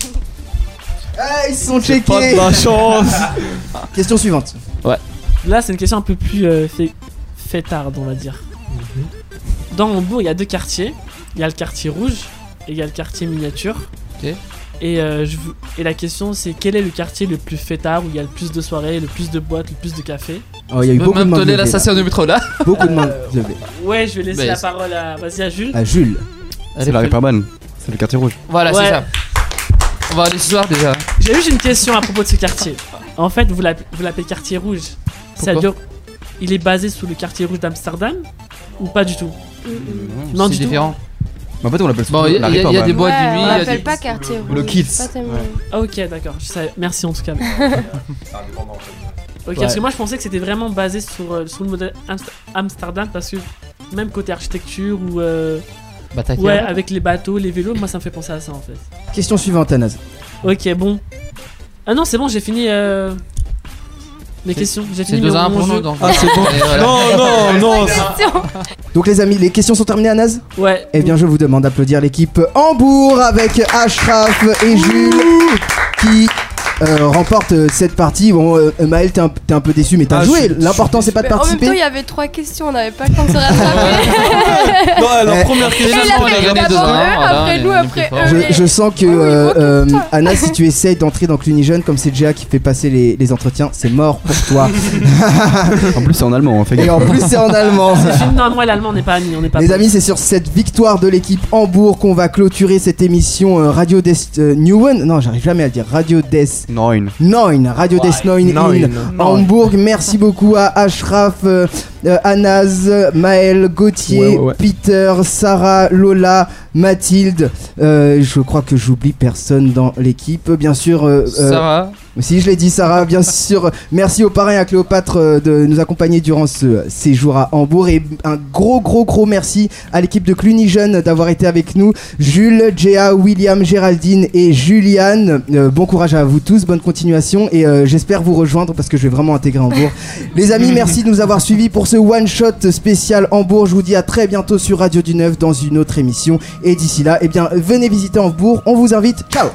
Ah, ils sont Pas checkés. de la chance. Question suivante. Là, c'est une question un peu plus euh, fait, fêtarde, on va dire. Dans Hambourg, il y a deux quartiers. Il y a le quartier rouge et il y a le quartier miniature. Ok. Et, euh, je vous- et la question, c'est quel est le quartier le plus fêtard où il y a le plus de soirées, le plus de boîtes, le plus de café Oh, il y a eu Même beaucoup de monde. donner la levé, là. station de métro là. Beaucoup de monde. levé. Ouais, je vais laisser Mais la c'est- parole à, vas-y, à Jules. À Jules. C'est la Reeperbahn. C'est le quartier rouge. Voilà, Ouais. c'est ça. On va aller ce soir déjà. J'ai juste une question à propos de ce quartier. En fait, vous l'appelez vous l'appelez quartier rouge. Pourquoi C'est-à-dire, il est basé sous le quartier rouge d'Amsterdam ou pas du tout? Non, c'est du tout. différent. Mais en fait, on l'appelle Bon, il y, la a- il y a- il y a Reeperbahn. des boîtes de nuit. on il y a l'appelle des- pas quartier rouge. Le Kids. Pas tellement- Ah, ok, d'accord. Je savais. Merci en tout cas. Ok, parce que moi je pensais que c'était vraiment basé sur, euh, sur le modèle Amst- Amsterdam parce que même côté architecture ou euh, Bataclan. ouais avec les bateaux, les vélos, moi ça me fait penser à ça en fait. Question suivante, Anas. Ok, bon. Ah non, c'est bon, j'ai fini euh, mes questions. J'ai fini 2 mon, à 1 mon pour jeu. nous donc. Ah, c'est bon. Et voilà. Non, non, non. Donc, les amis, les questions sont terminées, Anas Ouais. Eh bien, je vous demande d'applaudir l'équipe Hambourg avec Ashraf et Jules qui euh, remportent euh, cette partie. Bon, euh, Maël, t'es un, t'es un peu déçu, mais t'as Ah, joué. L'important, c'est pas de en même temps, il participer. y avait trois questions, on n'avait pas le temps de se rattraper. Non, la Eh. première question. on a fait gagné deux après nous, après eux. Je, sens que, Ah euh, euh. Anna, si tu essayes d'entrer dans Clunijeune, comme c'est Gia qui fait passer les, les entretiens, c'est mort pour toi. En plus, c'est en allemand, hein, fais Et en plus, c'est en allemand. Non, moi l'allemand n'est pas amis, on n'est pas. Les potes. amis, c'est sur cette victoire de l'équipe Hambourg qu'on va clôturer cette émission Radio des Neuen. Non, j'arrive jamais à le dire. Radio des Neun. Neun. Radio des Neun Neun. in Hambourg. Merci beaucoup à Ashraf, euh, Anaz, Maël, Gauthier, Ouais, ouais, ouais. Peter, Sarah, Lola, Mathilde. Euh, je crois que j'oublie personne dans l'équipe. Bien sûr. euh, euh, Sarah. si je l'ai dit, Sarah, bien sûr. Merci aux parrains et à Cléopâtre de nous accompagner durant ce séjour à Hambourg. Et un gros, gros, gros merci à l'équipe de Cluny Jeune d'avoir été avec nous. Jules, Jéa, William, Géraldine et Juliane. Euh, bon courage à vous tous, bonne continuation. Et euh, j'espère vous rejoindre parce que je vais vraiment intégrer Hambourg. Les amis, merci de nous avoir suivis pour ce one-shot spécial Hambourg. Je vous dis à très bientôt sur Radio du Neuf dans une autre émission. Et d'ici là, eh bien, venez visiter Hambourg. On vous invite. Ciao.